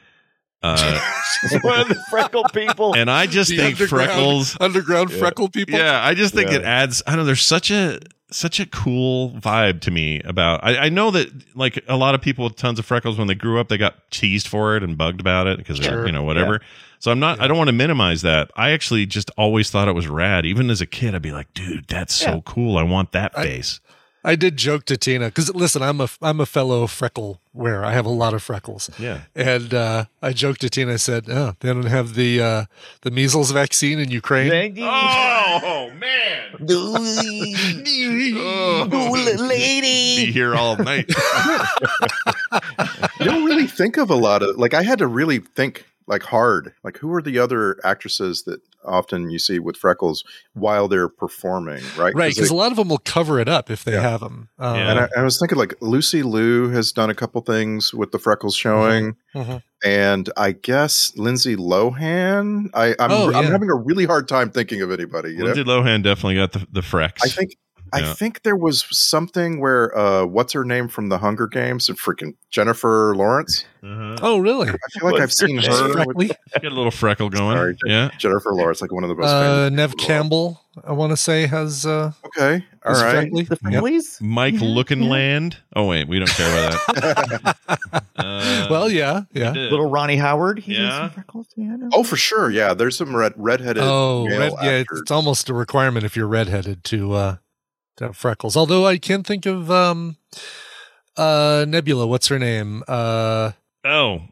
Uh, one of the freckle people. and I just The think underground- freckles. underground freckle people. Yeah, I just think Yeah. it adds. I don't know. There's such a such a cool vibe to me about. I, I know that like a lot of people with tons of freckles when they grew up, they got teased for it and bugged about it because Sure. you know whatever. So I'm not. I don't want to minimize that. I actually just always thought it was rad. Even as a kid, I'd be like, dude, that's so cool. I want that I- face. I did joke to Tina because listen, I'm a I'm a fellow freckle wearer. I have a lot of freckles. Yeah. And uh, I joked to Tina. I said, "Oh, they don't have the uh, the measles vaccine in Ukraine." Oh man. Be here all night. you don't really think of a lot of like I had to really think like hard. Like who are the other actresses that often you see with freckles while they're performing, right? Right, because a lot of them will cover it up if they Yeah. have them. Um, Yeah. and I, I was thinking like Lucy Liu has done a couple things with the freckles showing, mhm. and I guess Lindsay Lohan. I, I'm Oh, I'm having a really hard time thinking of anybody. You know? Lindsay Lohan definitely got the the frecks. I think I think there was something where uh, what's her name from the Hunger Games? Freaking Jennifer Lawrence. uh-huh. Oh, really? I feel like I've seen her. with Freckly? Get a little freckle going. Sorry. Yeah. Jennifer Lawrence, like one of the most. Uh, Nev. Campbell, I want to say has. Uh, Okay, all is right. freckly. The Yep. frecklies? Mike Yeah, Lookinland. Oh wait, we don't care about that. Uh, Well, yeah, yeah. Little Ronnie Howard. He Yeah. freckles. Yeah, Oh, for sure. Yeah, there's some red redheaded. Oh, red, yeah. It's, almost a requirement if you're redheaded to uh, to have freckles. Although I can't think of um, uh, Nebula. What's her name? Uh, oh,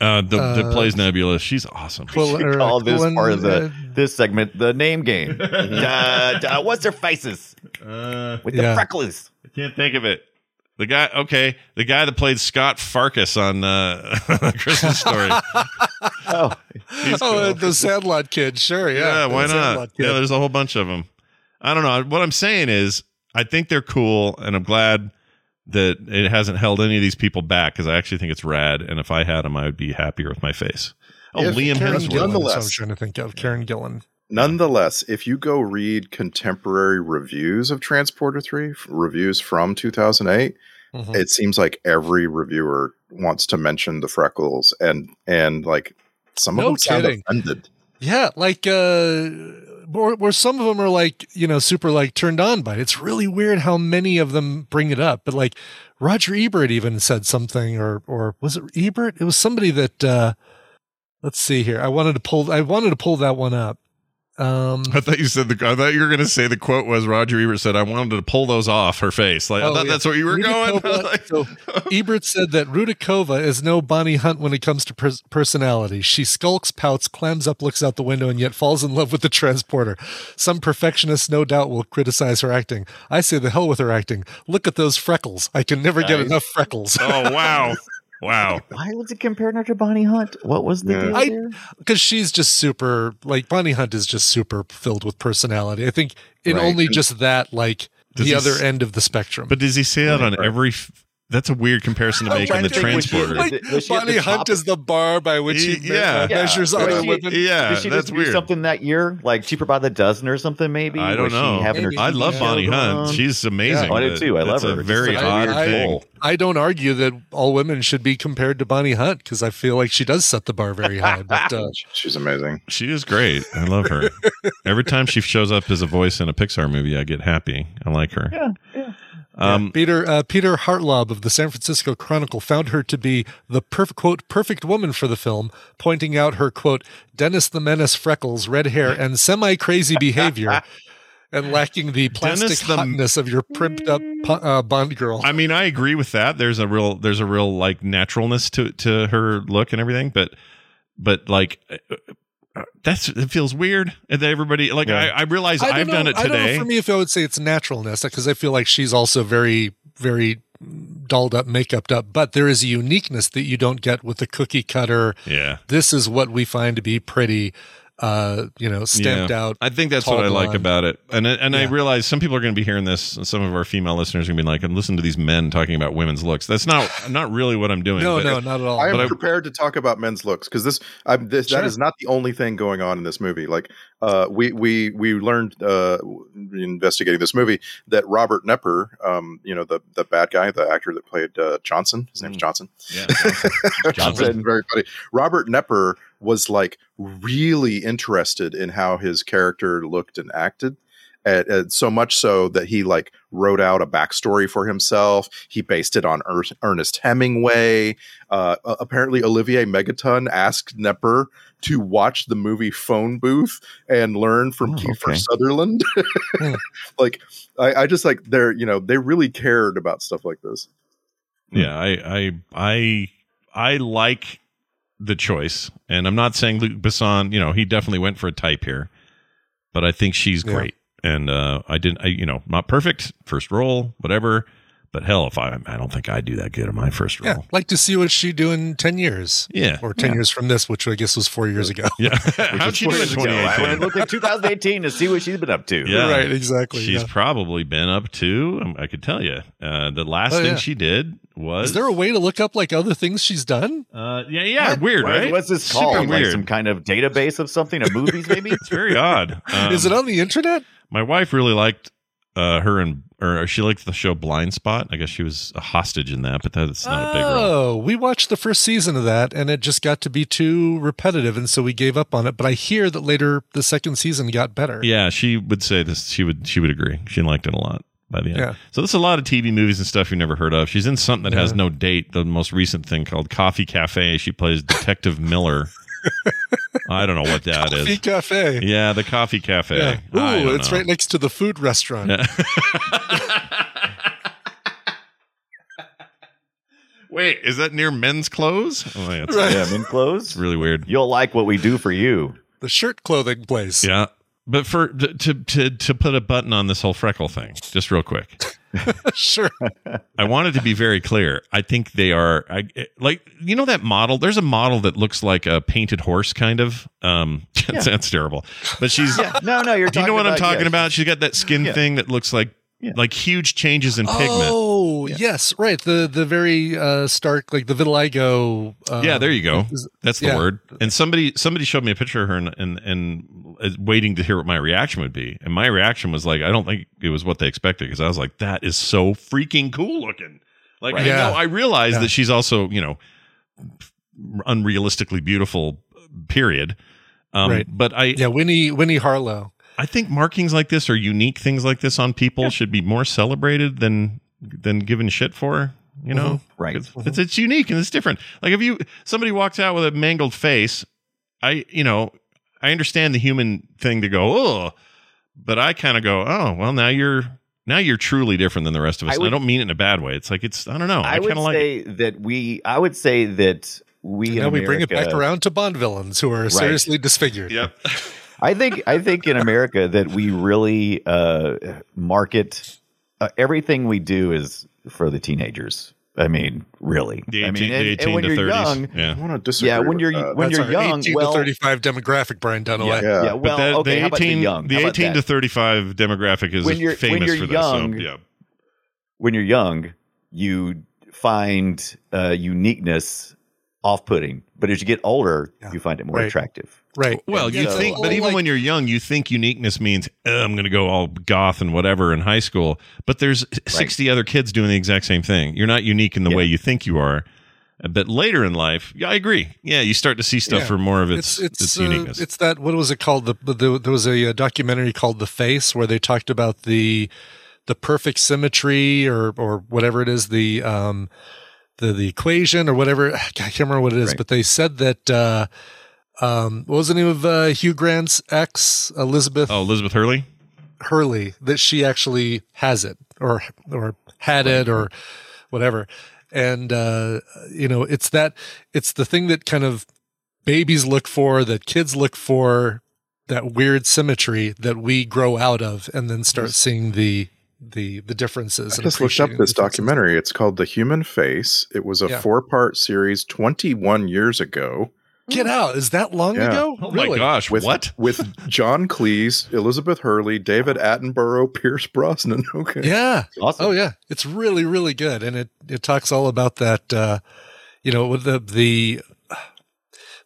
uh, the that Uh, plays Nebula. She's awesome. Quil- should or, call this part of the- uh, This segment, the name game. uh, uh, what's their faces Uh, with Yeah. the freckles? I can't think of it. The guy, okay, the guy that played Scott Farkus on uh, Christmas Story. Oh, He's oh, cool. uh, the Sandlot kid. Sure, yeah. yeah, why not? Kid. Yeah, there's a whole bunch of them. I don't know. What I'm saying is, I think they're cool, and I'm glad that it hasn't held any of these people back because I actually think it's rad. And if I had them, I would be happier with my face. Oh, If Liam Karen Hemsworth. Gillan. Hemsworth. So I'm Nonetheless. trying to think of Karen Gillan. Nonetheless, if you go read contemporary reviews of Transporter 3, reviews from 2008, Mhm. it seems like every reviewer wants to mention the freckles and and like some No of them sound offended. Yeah, like uh where, where some of them are like, you know, super like turned on by it. It's really weird how many of them bring it up. But like Roger Ebert even said something or or was it Ebert? It was somebody that uh let's see here. I wanted to pull I wanted to pull that one up. Um I thought you said the. I thought you were going to say the quote was Roger Ebert said, "I wanted to pull those off her face." Like I Oh, thought yeah. that's where you were going. Like- so Ebert said that Rudakova is no Bonnie Hunt when it comes to pers- personality. She skulks, pouts, clams up, looks out the window, and yet falls in love with the transporter. Some perfectionists, no doubt, will criticize her acting. I say the hell with her acting. Look at those freckles. I can never get enough freckles. oh wow, wow. why was it comparing her to Bonnie Hunt? What was the Yeah. deal there? Because she's just super, like, Bonnie Hunt is just super filled with personality. I think in Right. only And- just that, like, Does the other s- end of the spectrum. But does he say that on every? F- that's a weird comparison to make on the to think, was she- transporter. like- Like, Was she at Bonnie the Hunt top? is the bar by which he Y- yeah. measures Yeah. other she- women. yeah, Did she that's just do weird. something that year, like cheaper by the dozen or something? Maybe I don't Was she know. her I love Bonnie Hunt. on? She's amazing. Oh, I do but too. I love it's her. a It's very such a odd weird thing. role. I don't argue that all women should be compared to Bonnie Hunt because I feel like she does set the bar very high. But uh, She's amazing. She is great. I love her. Every time she shows up as a voice in a Pixar movie, I get happy. I like her. Yeah, yeah. Um, Peter uh, Peter Hartlaub of the San Francisco Chronicle found her to be the perfect quote perfect woman for the film, pointing out her quote Dennis the Menace freckles, red hair, and semi crazy behavior. And lacking the plastic Dennis the- hotness of your primped up uh, Bond girl. I mean, I agree with that. There's a real, there's a real like naturalness to to her look and everything. But but like. That's it feels weird and everybody like I, I realize I i've know- done it I don't know today. for me if I would say it's naturalness because I feel like she's also very, very dolled up, makeuped up. But there is a uniqueness that you don't get with the cookie cutter. yeah. This is what we find to be pretty, uh, you know, stamped Yeah. out. I think that's what I like about it, and and I Yeah. realize some people are going to be hearing this. and Some of our female listeners are going to be like, "I'm listening to these men talking about women's looks." That's not not really what I'm doing. No, but- no, not at all. I am But I- prepared to talk about men's looks because this, I'm, this Sure. that is not the only thing going on in this movie. Like, uh, we we we learned uh, investigating this movie that Robert Knepper, um, you know, the the bad guy, the actor that played uh, Johnson, his name's Johnson. Yeah. Johnson, very funny. Robert Knepper was like really interested in how his character looked and acted. And, and so much so that he like wrote out a backstory for himself. He based it on er- Ernest Hemingway. Uh, apparently, Olivier Megaton asked Knepper to watch the movie Phone Booth and learn from Oh, Kiefer okay. Sutherland. Like, I, I just like they're you know they really cared about stuff like this. Yeah, I, I, I, I like the choice, and I'm not saying Luc Besson. You know, he definitely went for a type here, but I think she's Yeah. great, and uh, I didn't. I, you know, not perfect first role, whatever. But hell, if I, I don't think I do that good in my first yeah, like to see what she do in ten years. Yeah, or ten years from this, which I guess was four years ago. yeah. How'd she do in Years ago. I 2018? went looked at 2018 to see what she's been up to. Yeah. right, exactly. She's yeah. probably been up to. um, I could tell you. Uh, the last Oh, thing yeah. she did was. Is there a way to look up like other things she's done? Uh, yeah, yeah, weird, right? What's this Super called? Like weird. some kind of database of something, of movies, maybe? It's very odd. Um, Is it on the internet? My wife really liked uh, her and or she liked the show Blind Spot. I guess she was a hostage in that, but that's not a big role. Oh, we watched the first season of that, and it just got to be too repetitive, and so we gave up on it. But I hear that later the second season got better. Yeah, she would say this. She would she would agree. She liked it a lot by the end. Yeah. So there's a lot of TV movies and stuff you've never heard of. She's in something that has no date. The most recent thing called Coffee Cafe. She plays Detective Miller. I don't know what that is. Coffee Cafe. Yeah, the Coffee Cafe. Yeah. Ooh, it's know. right next to the food restaurant. Wait, is that near men's clothes? Oh, yeah, it's, Right. yeah, I'm clothes. it's really weird. You'll like what we do for you. The shirt clothing place. Yeah. But for to to to put a button on this whole freckle thing, just real quick. sure. I wanted to be very clear. I think they are I like you know that model. There's a model that looks like a painted horse kind of. Um that sounds terrible. But she's Yeah. No, no, you're Do you know what I'm talking yeah. about? She's got that skin Yeah. thing that looks like Yeah. like huge changes in pigment. Oh, yes, right. The the very uh, stark, like the vitiligo. Uh, yeah, there you go. That's the yeah. word. And somebody somebody showed me a picture of her and, and and waiting to hear what my reaction would be. And my reaction was like, I don't think it was what they expected because I was like, that is so freaking cool looking. Like I Yeah. know I realize Yeah. that she's also you know unrealistically beautiful. Period. Um, Right. But I Yeah, Winnie Winnie Harlow. I think markings like this or unique things like this on people should be more celebrated than than given shit for. You know, Right. It's, it's it's unique and it's different. Like if you somebody walks out with a mangled face, I you know I understand the human thing to go oh, but I kind of go oh well now you're now you're truly different than the rest of us. I And I, don't mean it in a bad way. It's like it's I don't know. I, I would kind of like it. say that we. I would say that we. in now we bring it back around to Bond villains who are seriously disfigured. Yep. I think I think in America that we really uh, market uh, everything we do is for the teenagers. I mean, really. The 18, I mean, the and- 18 and when to you're 30s. young, yeah. I want to disagree. yeah, when you're that. when you're our young, 18 well, to 35 demographic, Brian Dunaway. yeah, Yeah. well, that, okay, the how about 18, the young? the 18 to 35 demographic is When you're- when famous you're for this. so, yeah. when you're young, you find uh, uniqueness off-putting, but as you get older, Yeah. you find it more Right. attractive. Right. Well, you Yeah, think, but even like- when you're young, you think uniqueness means "Oh, I'm going to go all goth and whatever in high school. But there's 60 other kids doing the exact same thing. You're not unique in the Yeah. way you think you are. But later in life, yeah, I agree. Yeah, you start to see stuff Yeah. for more of its its, it's uh, uniqueness. it's that what was it called? The, the there was a, uh documentary called The Face where they talked about the the perfect symmetry or or whatever it is the um the the equation or whatever I can't remember what it is, Right. but they said that uh um what was the name of uh, Hugh Grant's ex Elizabeth oh, Elizabeth Hurley. Hurley that she actually has it or or had it or whatever. And uh, you know, it's that it's the thing that kind of babies look for, that kids look for, that weird symmetry that we grow out of, and then start seeing the the the differences. I and just looked up this documentary. It's called The Human Face. It was a Yeah. four part series 21 years ago Get out! Is that long Yeah. ago? Oh my gosh! with what? with John Cleese, Elizabeth Hurley, David Attenborough, Pierce Brosnan. Okay. Yeah. Awesome. Oh yeah, it's really really good, and it it talks all about that. Uh, you know, with the the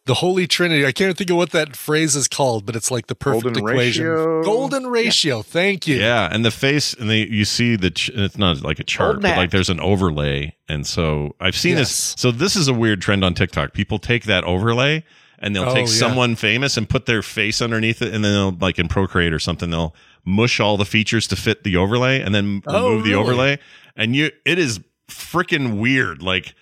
the Holy Trinity. I can't think of what that phrase is called, but it's like the perfect Golden equation. ratio. Golden ratio. Thank you. Yeah, and the face, and the you see the ch- it's not like a chart, but like there's an overlay, and so I've seen Yes. this. So this is a weird trend on TikTok. People take that overlay and they'll Oh, take yeah. someone famous and put their face underneath it, and then they'll like in Procreate or something, they'll mush all the features to fit the overlay, and then Oh, remove the overlay, and you it is freaking weird. Like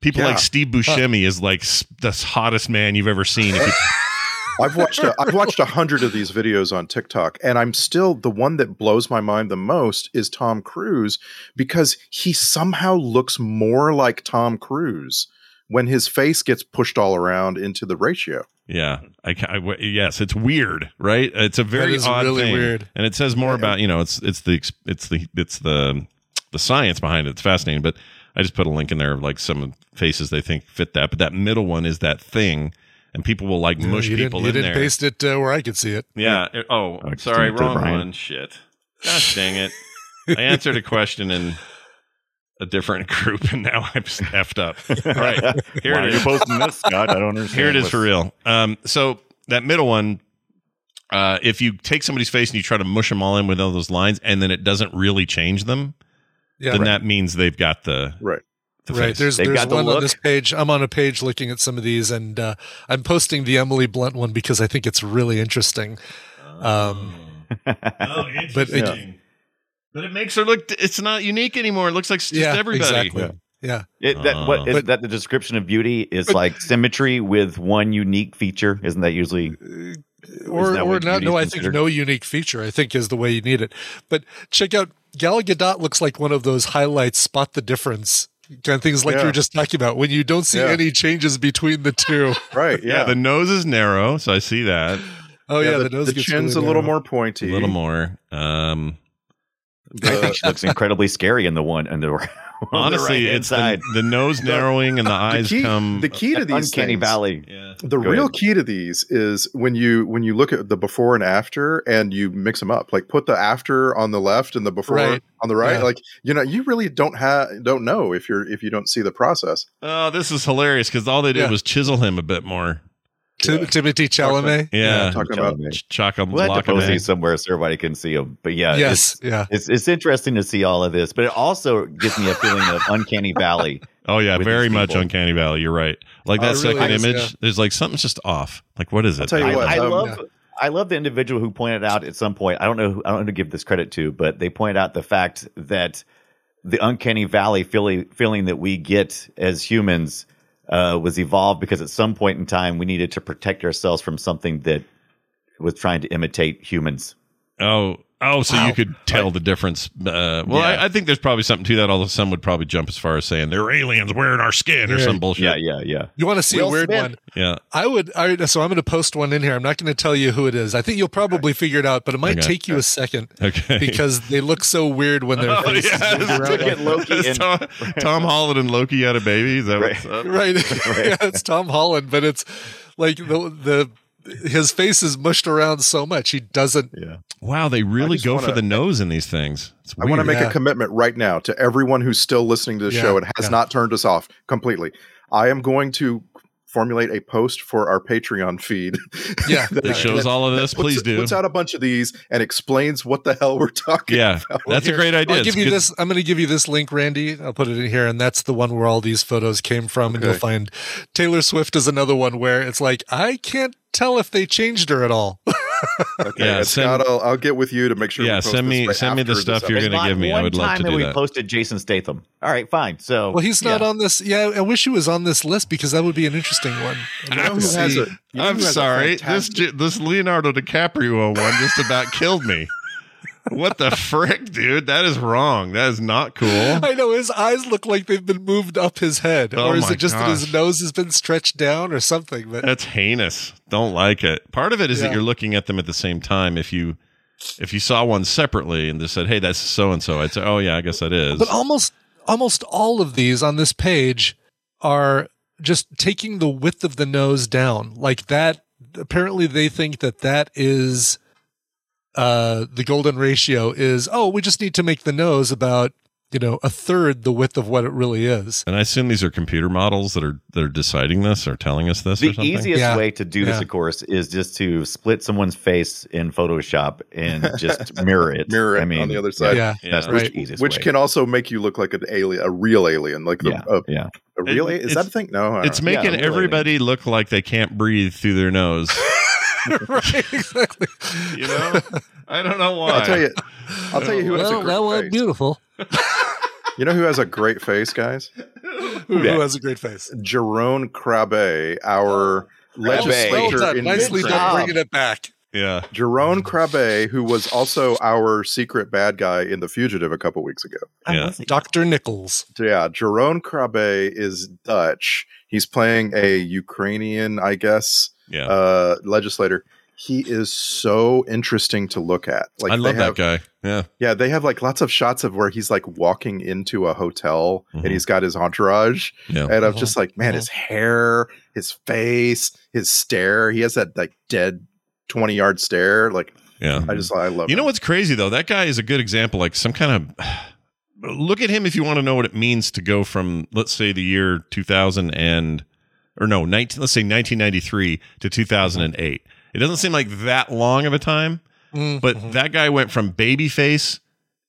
people Yeah. like Steve Buscemi is like the hottest man you've ever seen. If you, I've watched a, I've watched a hundred of these videos on TikTok, and I'm still the one that blows my mind the most is Tom Cruise because he somehow looks more like Tom Cruise when his face gets pushed all around into the ratio. Yeah, I, ca- I w- yes, it's weird, right? It's a very is odd really thing, weird. and it says more about you know it's it's the it's the it's the the science behind it. It's fascinating, but I just put a link in there of like some faces they think fit that, but that middle one is that thing, and people will like mush you people didn't, you in didn't there. paste it uh, where I could see it. Yeah. it- oh, I sorry, wrong one. Shit. Gosh dang it! I answered a question in a different group, and now I'm just effed up. All right, here Why it are you posting this, Scott? I don't understand. Here it is for real. Um, so that middle one, uh, if you take somebody's face and you try to mush them all in with all those lines, and then it doesn't really change them, Yeah. then that means they've got the, Right. the right. face. There's They've there's got the one on this page. I'm on a page looking at some of these, and uh, I'm posting the Emily Blunt one because I think it's really interesting. Um, oh, But it- interesting. But it makes her look. It's not unique anymore. It looks like just yeah, everybody. exactly. Yeah. It, that what Uh. But- that the description of beauty is But- like symmetry with one unique feature? Isn't that usually or that or not. No, I think no unique feature. I think is the way you need it. But check out Gal Gadot looks like one of those highlights. Spot the difference. Kind of things like Yeah. you were just talking about when you don't see Yeah. any changes between the two. Right. Yeah. Yeah. the nose is narrow, so I see that Oh yeah, the, the, nose the gets chin's really a little narrow. more pointy. a little more. Um, I think The, she looks incredibly scary in the one and the, on the honestly, right-hand it's the, the nose narrowing and the eyes key, come. the key to these uncanny things, valley. yeah. The Go real ahead. key to these is when you when you look at the before and after and you mix them up. Like put the after on the left and the before Right. on the right. Yeah. Like you know, you really don't have don't know if you're if you don't see the process. Oh, this is hilarious because all they did Yeah. was chisel him a bit more. Tim- Timothée Chalamet. Yeah, talking about Ch- We'll have to post these somewhere so everybody can see them. But yeah, yes. it's, Yeah. it's it's interesting to see all of this, but it also gives me a feeling of uncanny valley. Oh yeah, very much people. uncanny valley. You're right. Like Oh, that it really second is, image, yeah. there's like something's just off. Like what is it? I'll tell you I, what, I um, love I love the individual who pointed out at some point. I don't know. Who, I don't know to give this credit to, but they pointed out the fact that the uncanny valley feeling feeling that we get as humans uh, was evolved because at some point in time we needed to protect ourselves from something that was trying to imitate humans. Oh, oh, so you could tell the difference. Uh, well, Yeah. I, I think there's probably something to that. Although some would probably jump as far as saying they're aliens wearing our skin or Yeah. some bullshit. Yeah, yeah, yeah. You want to see Will a weird Smith. one? Yeah. I would. I so I'm going to post one in here. I'm not going to tell you who it is. I think you'll probably figure it out, but it might Okay. take you a second Okay. because they look so weird when they're Oh, faces yeah. move around. Look at Loki Is and Tom, Tom Holland and Loki had a baby. Is that Right. what's up? right. yeah, it's Tom Holland, but it's like the the his face is mushed around so much he doesn't. yeah. Wow, they really go wanna- for the nose in these things. It's I want to make Yeah. a commitment right now to everyone who's still listening to the Yeah, show and has yeah. not turned us off completely. I am going to formulate a post for our Patreon feed. Yeah, that- That shows all of this. puts- Please do. Puts out a bunch of these and explains what the hell we're talking about. Yeah, about. that's a great idea. I'll It's give you good- this. I'm going to give you this link, Randy. I'll put it in here, and that's the one where all these photos came from. And you'll find Taylor Swift is another one where it's like I can't tell if they changed her at all. Okay, Yeah, send- Scott, I'll, I'll get with you to make sure. Yeah, send me- send me the stuff you're gonna give me. I would love time to that do we that. posted Jason Statham. All right, fine. So well, he's not yeah. on this. Yeah, I wish he was on this list because that would be an interesting one. I'd You know like who to has see- a- you know I'm who has a sorry. This this Leonardo DiCaprio one just about killed me. What the frick, dude? That is wrong. That is not cool. I know his eyes look like they've been moved up his head, Oh or is it just that his nose has been stretched down or something? But That's heinous. Don't like it. Part of it is that you're looking at them at the same time. If you if you saw one separately and just said, "Hey, that's so and so," I'd say, "Oh yeah, I guess that is." but almost almost all of these on this page are just taking the width of the nose down like that apparently they think that that is uh the golden ratio is oh we just need to make the nose about you know a third the width of what it really is and I assume these are computer models that are that are deciding this or telling us this. or The something? easiest Yeah. way to do this, of course, is just to split someone's face in Photoshop and just mirror it. Mirror it I mean, on the other side. yeah That's Yeah. the Right. easiest Which way. can also make you look like an alien, a real alien, like the, yeah, a, yeah. a real. It- a- is it's- that a thing? No, It's know. making really. everybody look like they can't breathe through their nose. right exactly You know, I don't know why. I'll tell you. I'll tell you who has a well that was face. beautiful You know who has a great face, guys? who, Yeah. who has a great face Jeroen Krabbé, our well legislator done in nicely done bringing it back Yeah, Jeroen Krabbé, who was also our secret bad guy in The Fugitive a couple weeks ago. yeah. dr nichols Yeah, Jeroen Krabbé is Dutch. He's playing a Ukrainian, I guess, Yeah, uh, legislator. He is so interesting to look at. Like I they love have, that guy. Yeah, Yeah, they have like lots of shots of where he's like walking into a hotel Mhm. and he's got his entourage. yeah. And I'm Mhm. just like, man, his hair, his face, his stare. He has that like dead 20 yard stare. Like, Yeah. I just, I love You know what's crazy though? That guy is a good example. Like some kind of look at him if you want to know what it means to go from let's say the year 2000 and or no, 19 let's say 1993 to 2008. It doesn't seem like that long of a time, Mm, but that guy went from babyface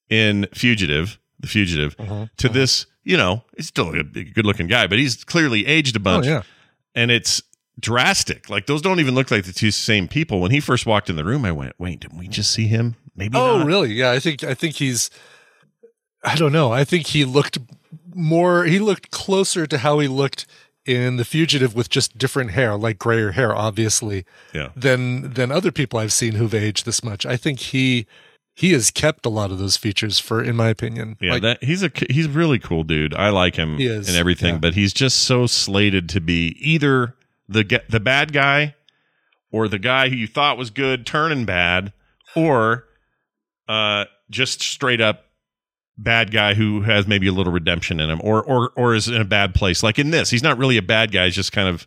in Fugitive, The Fugitive, mhm, to mhm. this, you know, he's still a good looking guy, but he's clearly aged a oh bunch yeah and it's drastic. Like those don't even look like the two same people. When he first walked in the room, I went, "Wait, didn't we just see him? Maybe." Oh, not." really? Yeah, I think I think he's. I don't know. I think he looked more. He looked closer to how he looked in The Fugitive with just different hair, like grayer hair, obviously, Yeah. than than other people I've seen who've aged this much. I think he he has kept a lot of those features for, in my opinion. Yeah, Like, that he's a he's really cool dude. I like him He is, and everything, yeah. but he's just so slated to be either the the bad guy or the guy who you thought was good turning bad, or uh, just straight up bad guy who has maybe a little redemption in him, or or or is in a bad place. Like in this, he's not really a bad guy. He's just kind of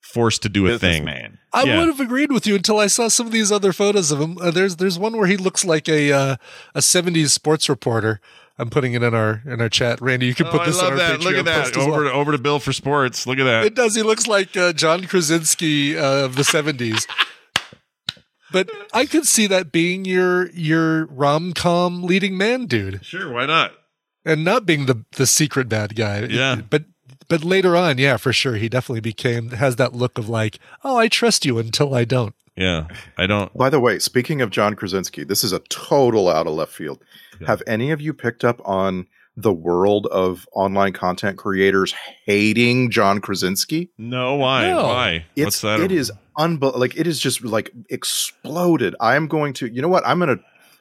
forced to do a thing. Businessman. I Yeah. would have agreed with you until I saw some of these other photos of him. Uh, there's there's one where he looks like a uh, a '70s sports reporter. I'm putting it in our in our chat. Randy, you can Oh, put I this in love our that. Look at that. post as well. Over to, over to Bill for sports. Look at that. It does. He looks like uh, John Krasinski uh, of the seventies. But I could see that being your your rom com leading man, dude, sure, why not? and not being the the secret bad guy. Yeah. But but later on, yeah, for sure, he definitely became has that look of like, oh, I trust you until I don't. Yeah, I don't. By the way, speaking of John Krasinski, this is a total out of left field. Yeah. Have any of you picked up on the world of online content creators hating John Krasinski? No, why? No. Why? It's What's that? it is unbel- like it is just like exploded. I am going to you know what? I'm gonna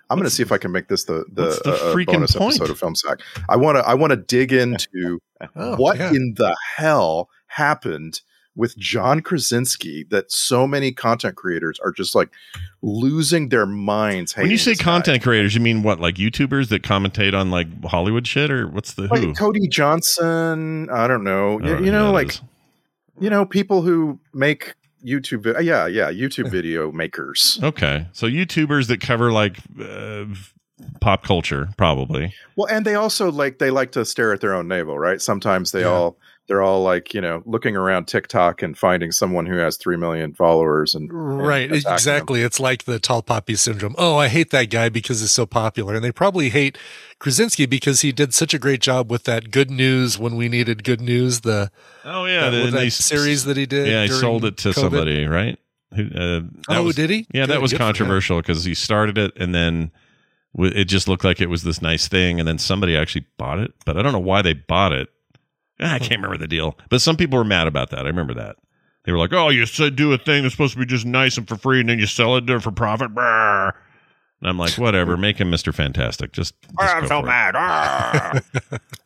I'm gonna see if I can make this the the, what's the uh, freaking bonus point? episode of Film Sack. I want to I want to dig into Oh, what yeah. in the hell happened with John Krasinski that so many content creators are just like losing their minds. When you say this guy. content creators, you mean what? Like YouTubers that commentate on like Hollywood shit, or what's the who? like Cody Johnson, I don't know. I You, who know, like is. you know, people who make YouTube. vi- Yeah, yeah, YouTube video makers. okay, so YouTubers that cover like uh, pop culture, probably. Well, and they also like they like to stare at their own navel, right? Sometimes they Yeah. all they're all like you know looking around TikTok and finding someone who has three million followers and and Right, attacking them. exactly. It's like the tall poppy syndrome. Oh, I hate that guy because he's so popular. And they probably hate Krasinski because he did such a great job with that good news when we needed good news. The Oh yeah, that, the- that they- series that he did. Yeah, he sold it to COVID. somebody, right? Who, uh, Oh, was- did he? Yeah, that was good for him. controversial because he started it and then it just looked like it was this nice thing, and then somebody actually bought it, but I don't know why they bought it. I can't remember the deal, but some people were mad about that. I remember that. They were like, "Oh, you said do a thing that's supposed to be just nice and for free, and then you sell it for profit." Brr. And I'm like, whatever, make him Mr. Fantastic. Just, just I'm so mad.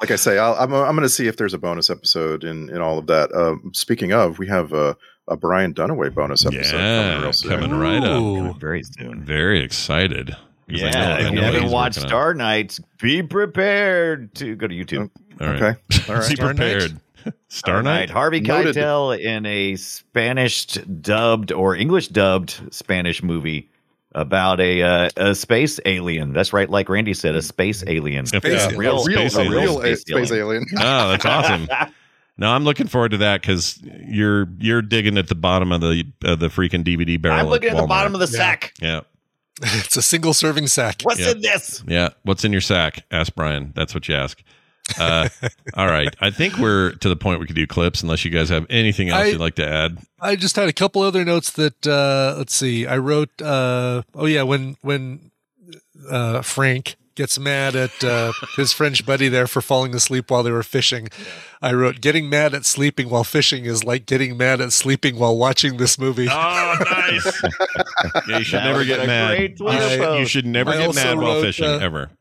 Like I say, I'll, I'm I'm going to see if there's a bonus episode in in all of that. Um, speaking of, we have a, a Brian Dunaway bonus episode coming Yeah, real soon. coming right up. Ooh. Very soon. Very excited. 'Cause I know- Yeah, I if you haven't watched. Star Knights, be prepared to go to YouTube. All right. Okay. All right. Be Star Knight? prepared. Star Knight? Harvey Noted. Keitel in a Spanish dubbed or English dubbed Spanish movie about a uh, a space alien. That's right, like Randy said, a space alien. Space Yeah, alien. real, a real, Space a alien. real space space alien. alien. Oh, that's awesome. No, I'm looking forward to that because you're you're digging at the bottom of the uh, the freaking DVD barrel. I'm looking at the bottom of the Yeah. sack. Yeah, it's a single serving sack. What's Yeah. in this? yeah. What's in your sack? Ask Brian. That's what you ask. Uh, all right, I think we're to the point we could do clips unless you guys have anything else I- you'd like to add. I just had a couple other notes that uh let's see. I wrote uh oh yeah, when when uh Frank gets mad at uh his French buddy there for falling asleep while they were fishing. I wrote getting mad at sleeping while fishing is like getting mad at sleeping while watching this movie. Oh, nice. yeah, you should That never get mad. great You, should- you should never I get also mad while wrote, fishing uh, ever.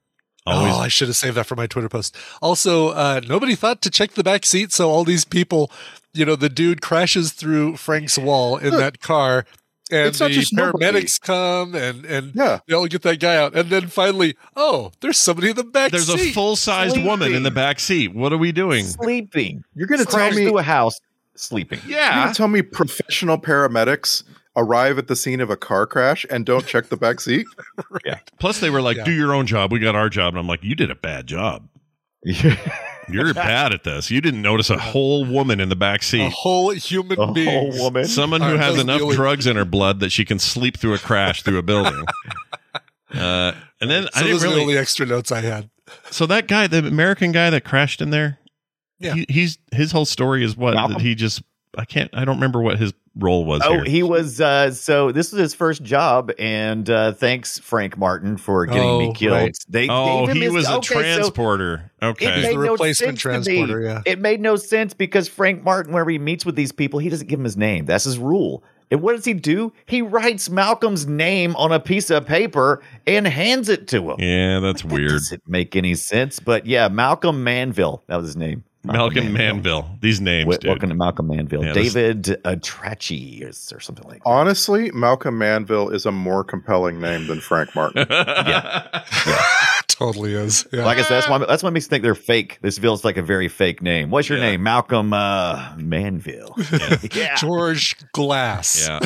Oh, Always. I should have saved that for my Twitter post. Also, uh, nobody thought to check the back seat, so all these people, you know, the dude crashes through Frank's wall in that car, and It's not the just nobody. paramedics come and and Yeah. they all get that guy out, and then finally, oh, there's somebody in the back There's a full sized woman in the back seat. What are we doing? Sleeping. You're going to tell me through a house, sleeping. You're gonna tell me professional paramedics arrive at the scene of a car crash and don't check the back seat? Yeah. Plus, they were like, Yeah. "Do your own job. We got our job." And I'm like, "You did a bad job. You're bad at this. You didn't notice a whole woman in the back seat. a whole human A being. whole woman. Someone who has enough really- drugs in her blood that she can sleep through a crash through a building." Uh, and then I So didn't those are the only extra notes I had. so that guy, the American guy that crashed in there, Yeah. he, he's his whole story is what Malcolm? he just. I can't. I don't remember what his role was. Oh, here. he was. Uh, so this was his first job, and uh, thanks Frank Martin for getting Oh, me killed. right. They oh, gave him he his- was a okay, so transporter. it okay. made the replacement sense to me. transporter, yeah. It made no sense because Frank Martin, whenever he meets with these people, he doesn't give them his name. That's his rule. And what does he do? He writes Malcolm's name on a piece of paper and hands it to him. yeah, that's That weird. doesn't make any sense. But yeah, Malcolm Manville. That was his name. Malcolm Manville. These names, Wel- dude. Welcome to Malcolm Manville. Yeah, this- David Atrachi or, or something like that. Honestly, Malcolm Manville is a more compelling name than Frank Martin. Yeah. Totally is. Yeah. Like I said, that's why that's what makes me think they're fake. This feels like a very fake name. What's your Yeah. name? Malcolm uh, Manville. Yeah. George Glass. Yeah.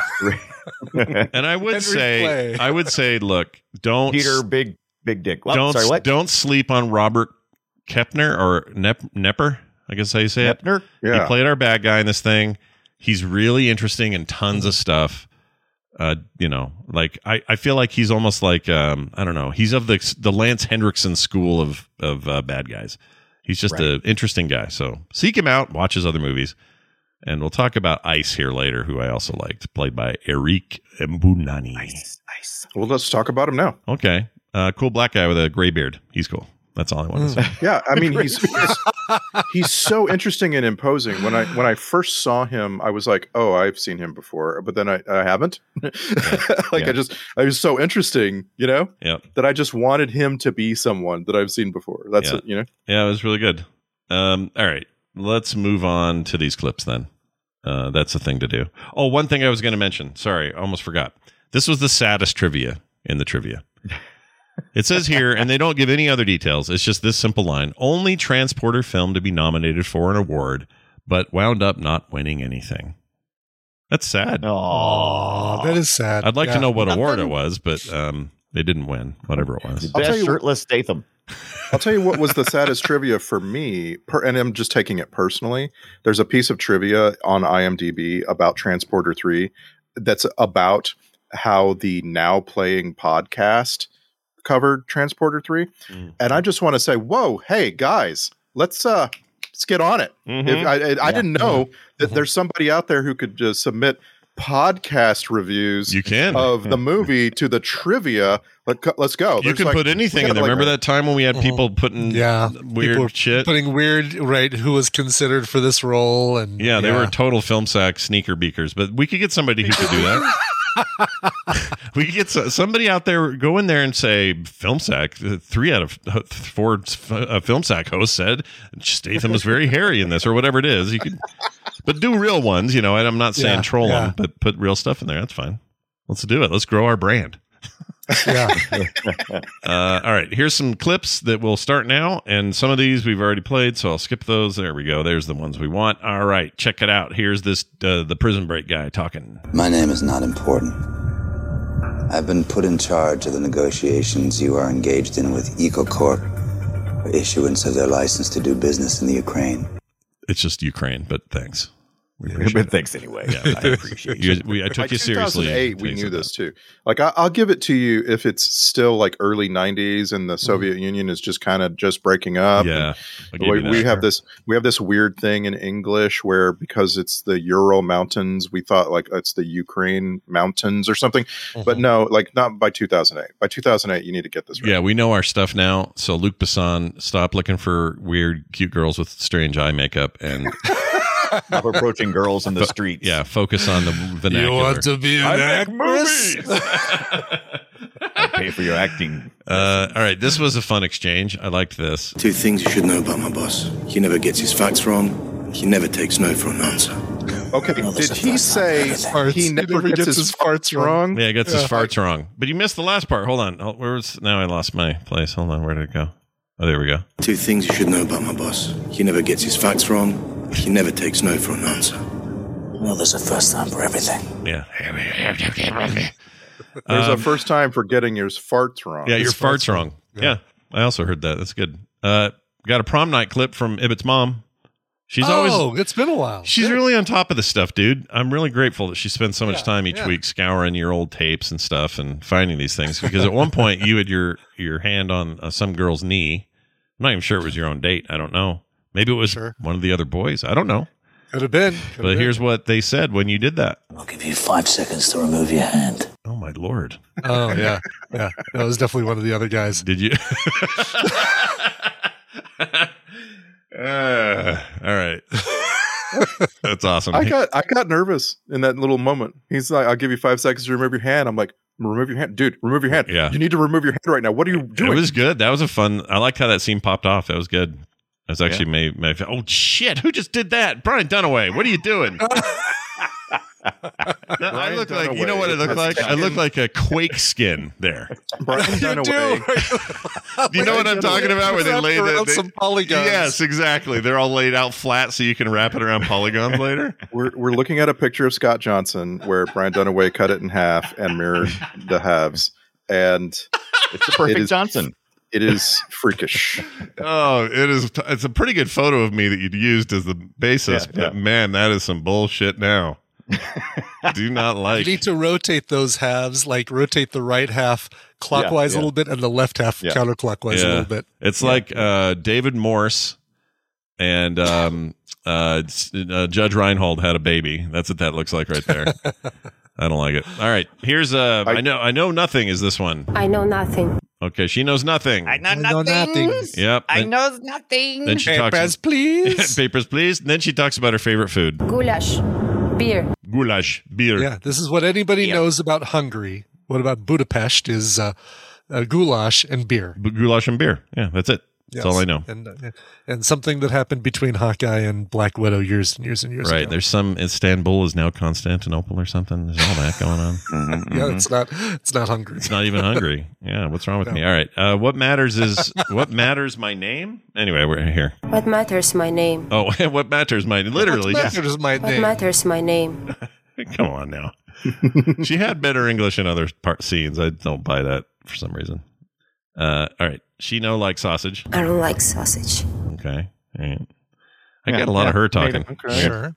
And I would Henry say, Clay. I would say, look, don't Peter Big Big Dick. Well, don't sorry, what? don't sleep on Robert Kepner or Nep, Nepper. I guess how you say it. Nepner? He played our bad guy in this thing. He's really interesting in tons of stuff. Uh, you know, like I, I feel like he's almost like um, I don't know. He's of the the Lance Henriksen school of of uh, bad guys. He's just an interesting guy. So seek him out. Watch his other movies, and we'll talk about Ice here later, who I also liked, played by Eric Ebouaney. Ice, nice. well, let's talk about him now. Okay, uh, cool black guy with a gray beard. He's cool. That's all I want to say. Yeah, I mean he's he's, he's so interesting and imposing. When I when I first saw him, I was like, "Oh, I've seen him before," but then I, I haven't. like Yeah. I just I was so interesting, you know, Yep. that I just wanted him to be someone that I've seen before. That's Yeah. it, you know. Yeah, it was really good. Um, all right, let's move on to these clips then. Uh, that's the thing to do. Oh, one thing I was going to mention. Sorry, I almost forgot. This was the saddest trivia in the trivia. It says here, and they don't give any other details. It's just this simple line: only transporter film to be nominated for an award, but wound up not winning anything. That's sad. Oh, that is sad. I'd like to know what award it was, but um, they didn't win. Whatever it was. I'll tell Best you shirtless Statham. I'll tell you what was the saddest trivia for me, per, and I'm just taking it personally. There's a piece of trivia on IMDb about Transporter 3 that's about how the now playing podcast covered Transporter 3. Mm. And I just want to say, whoa, hey guys, let's uh let's get on it. Mhm. If I, I, I didn't know that there's somebody out there who could just submit podcast reviews You can. of the movie to the trivia. Let, let's go. You There's can like- put anything we in there. like Remember that time when we had Mhm. people putting Yeah. weird were shit? Putting weird, right? Who was considered for this role? And Yeah, they were total film sack sneaker beakers, but we could get somebody who could do that. We could get somebody out there go in there and say film sack. Three out of uh, four uh, film sack hosts said Statham was very hairy in this, or whatever it is. You could, but do real ones. You know, and I'm not saying Yeah, troll yeah. them, but put real stuff in there. That's fine. Let's do it. Let's grow our brand. Yeah. Uh, all right, here's some clips that we'll start now, and some of these we've already played, so I'll skip those. There we go. There's the ones we want. All right, check it out. Here's this uh, the prison break guy talking. My name is not important. I've been put in charge of the negotiations you are engaged in with EcoCorp for issuance of their license to do business in the Ukraine. It's just Ukraine, but thanks. We But appreciate it. thanks anyway. Yeah, I appreciate you. You, we, I By took you seriously. 2008, we knew this too. Like, I, I'll give it to you if it's still like early 90s and the mm-hmm. Soviet Union is just kind of just breaking up. Yeah, and We, we have this we have this weird thing in English where because it's the Ural Mountains, we thought like it's the Ukraine mountains or something. But mm-hmm. no, like not by 2008. By 2008, you need to get this right. Yeah, we know our stuff now. So Luc Besson, stop looking for weird, cute girls with strange eye makeup, and Stop approaching girls in the streets. yeah, focus on the vernacular. You want to be an actress? I pay for your acting. uh, all right, this was a fun exchange. I liked this. Two things you should know about my boss. He never gets his facts wrong. He never takes no for an answer. Okay. Well, Did he say I've heard he He never, never gets, gets his his farts farts wrong? Yeah, I got his farts wrong, but you missed the last part. Hold on, oh, where was now? I lost my place. Hold on, where did it go? Oh, there we go. Two things you should know about my boss. He never gets his facts wrong. He never takes no for an answer. Well, there's a first time for everything. Yeah, There's Um, a first time for getting your farts wrong. yeah, your farts farts wrong. wrong. Yeah. Yeah. I also heard that. That's good. Uh, got a prom night clip from Ibbott's mom. She's always. oh, always it's been a while. She's Good. really on top of this stuff, dude. I'm really grateful that she spends so much Yeah, time each yeah. week scouring your old tapes and stuff and finding these things. Because at one point you had your your hand on uh, some girl's knee. I'm not even sure it was your own date. I don't know. Maybe it was Sure. one of the other boys. I don't know. Could have been. Could have But been. here's what they said when you did that. I'll give you five seconds to remove your hand. Oh my lord! Oh yeah, yeah. That was definitely one of the other guys. Did you? Uh, all right. That's awesome. I got I got nervous in that little moment. He's like, "I'll give you five seconds to remove your hand." I'm like, "Remove your hand, dude! Remove your hand! Yeah. you need to remove your hand right now. What are you doing?" It was good. That was a fun. I liked how that scene popped off. That was good. That was actually made, made. Oh shit! Who just did that? Brian Dunaway. What are you doing? No, I Brian look like you know what it looked has like. I taken- look like a quake skin there. Brian Dunaway. Do you know what I'm talking about? Where they lay the, they- some polygons. Yes, exactly. They're all laid out flat, so you can wrap it around polygons later. We're we're looking at a picture of Scott Johnson where Brian Dunaway cut it in half and mirrored the halves, and It's the perfect It is- Johnson. It is freakish. Oh, it is. It's a pretty good photo of me that you'd used as the basis, Yeah, but man, that is some bullshit. Now, do not like. You need to rotate those halves, like rotate the right half clockwise yeah. a little bit and the left half Yeah. counterclockwise a little bit. It's like uh, David Morse and um, uh, uh, Judge Reinhold had a baby. That's what that looks like right there. I don't like it. All right, here's uh, I, I- know I know nothing is this one. I know nothing. Okay, she knows nothing. know I know nothing. Yep. I then- know nothing. Then she Papers, talks. please. Papers, please. And then she talks about her favorite food, Goulash. Beer. goulash, beer. yeah, this is what anybody Yeah. knows about Hungary. What about Budapest is uh, uh, goulash and beer. B- goulash and beer. Yeah, that's it. That's all I know. And, uh, and something that happened between Hawkeye and Black Widow years and years and years Right. ago. There's some Istanbul is now Constantinople or something. There's all that going on. Mhm, yeah, mhm. it's not it's not Hungary. It's not even Hungary. Yeah. What's wrong with No. me? All right. Uh, what matters is what matters my name. Anyway, we're here. What matters my name? Oh, what matters my name? literally? What yes. matters my What name? matters my name? Come on now. she had better English in other part scenes. I don't buy that for some reason. Uh, all right. She know like sausage. I don't like sausage. Okay. All right. I Yeah, get a lot of her talking. Okay. Sure.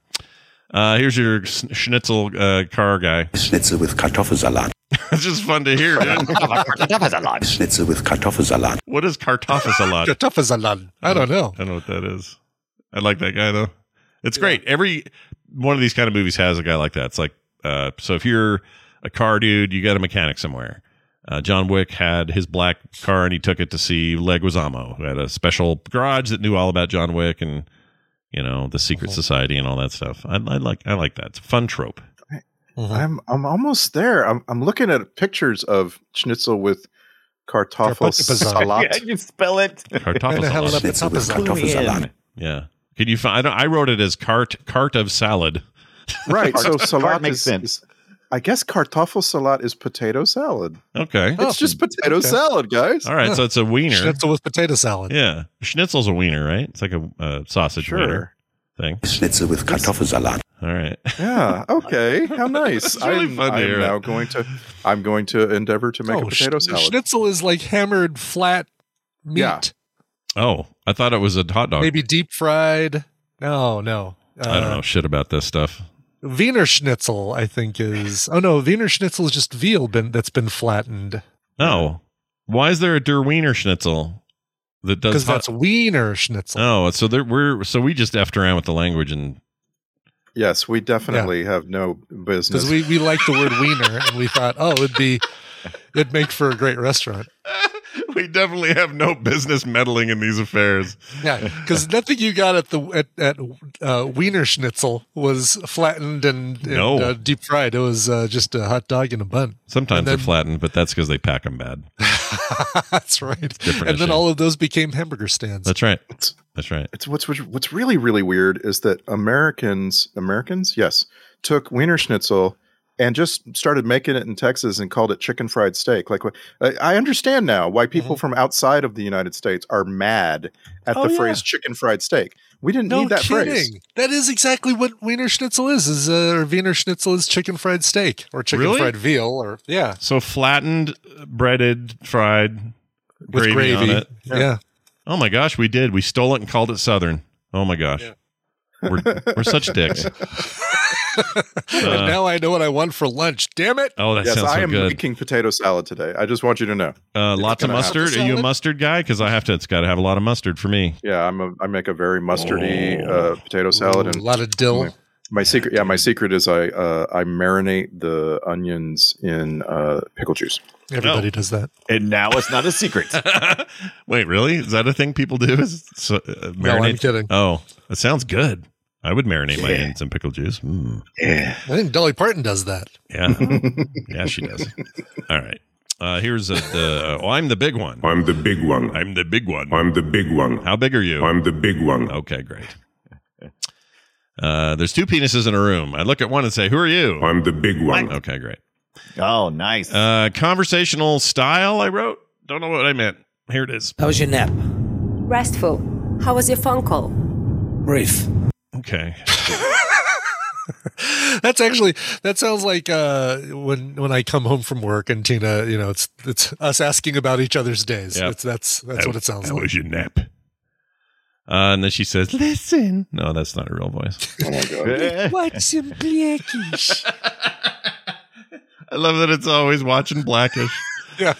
Uh, here's your schnitzel uh, car guy. Schnitzel with Kartoffelsalat. it's just fun to hear, dude. Schnitzel with Kartoffelsalat. what is kartoffelsalat? Kartoffelsalat. I don't know. I don't know what that is. I like that guy though. It's great. Every one of these kind of movies has a guy like that. It's like uh, so if you're a car dude, you got a mechanic somewhere. Uh, John Wick had his black car and he took it to see Leguizamo, who had a special garage that knew all about John Wick and you know the secret society and all that stuff. I, I like I like that. It's a fun trope. I'm I'm almost there. I'm I'm looking at pictures of schnitzel with kartoffel Kartoffelsalat. salat. Yeah, you spell it. Kartoffel hell salad. up the top of Clue me in. Yeah. Could you find? I, don't, I wrote it as cart cart of salad. Right. So Cart salat makes is, sense. is- I guess kartoffel salat is potato salad. Okay. Oh, it's just potato okay. salad, guys. All right. So it's a wiener. Schnitzel with potato salad. Yeah. Schnitzel's a wiener, right? It's like a uh, sausage wiener thing. Schnitzel with Kartoffelsalat. All right. Yeah. Okay. How nice. Really I'm, fun I'm hear now going to. I'm going to endeavor to make a Oh, potato sch- salad. Schnitzel is like hammered flat meat, Yeah. Oh, I thought it was a hot dog. maybe deep fried. No, no. Uh, I don't know shit about this stuff. Wiener Schnitzel, I think is. Oh no, Wiener Schnitzel is just veal been, that's been flattened Oh, why is there a Der Wiener Schnitzel that does? because that's Wiener Schnitzel. oh, so there, we're so we just effed around with the language and Yes, we definitely have no business. Because we, we like the word wiener and we thought, oh, it'd be it'd make for a great restaurant. we definitely have no business meddling in these affairs. Yeah, because nothing you got at the at, at uh, Wiener Schnitzel was flattened and, and No. uh, deep fried. It was uh, just a hot dog in a bun. Sometimes And they're flattened, but that's because they pack them bad. That's right. different And then all of those became hamburger stands. That's right. It's- That's right. It's what's what's what's really really weird is that Americans Americans yes took Wiener Schnitzel and just started making it in Texas and called it chicken fried steak. Like I I understand now why people from outside of the United States are mad at Oh, the yeah. phrase chicken fried steak. We didn't no need that kidding. phrase. That is exactly what Wiener Schnitzel is. Is uh, or Wiener Schnitzel is chicken fried steak or chicken Really? fried veal or yeah So flattened, breaded, fried, with gravy, gravy. on it. Yeah. Oh my gosh, we did. We stole it and called it Southern. Oh my gosh. Yeah. We're, we're such dicks. And Uh, now I know what I want for lunch. Damn it! oh, that yes, sounds I am good. making potato salad today. I just want you to know. Uh, lots of mustard. Are you a mustard guy? Because I have to. It's got to have a lot of mustard for me. Yeah, I'm a I make a very mustardy Oh. uh, potato salad Ooh, and a lot of dill. My, my secret, yeah, my secret is I uh, I marinate the onions in uh, pickle juice. Everybody Oh. does that. And now it's not a secret. Wait, really? Is that a thing people do? Is so, uh, No, I'm kidding. Oh, it sounds good. I would marinate my onions in pickle juice. Mm. Yeah. I think Dolly Parton does that. Yeah, yeah, she does. All right. Uh, here's a, the. Oh, I'm the big one. I'm the big one. I'm the big one. I'm the big one. How big are you? I'm the big one. Okay, great. Uh, there's two penises in a room. I look at one and say, "Who are you?" I'm the big one. Okay, great. Oh, nice. Uh, conversational style. I wrote. Don't know what I meant. Here it is. How was your nap? Restful. How was your phone call? Brief. Okay. That's actually that sounds like uh, when when I come home from work and Tina, you know, it's it's us asking about each other's days. Yep. It's, that's that's How- what it sounds How like. was your nap? Uh, and then she says, "Listen." No, that's not a real voice. Oh my god! What's some blackish? I love that it's always watching Blackish. Yeah.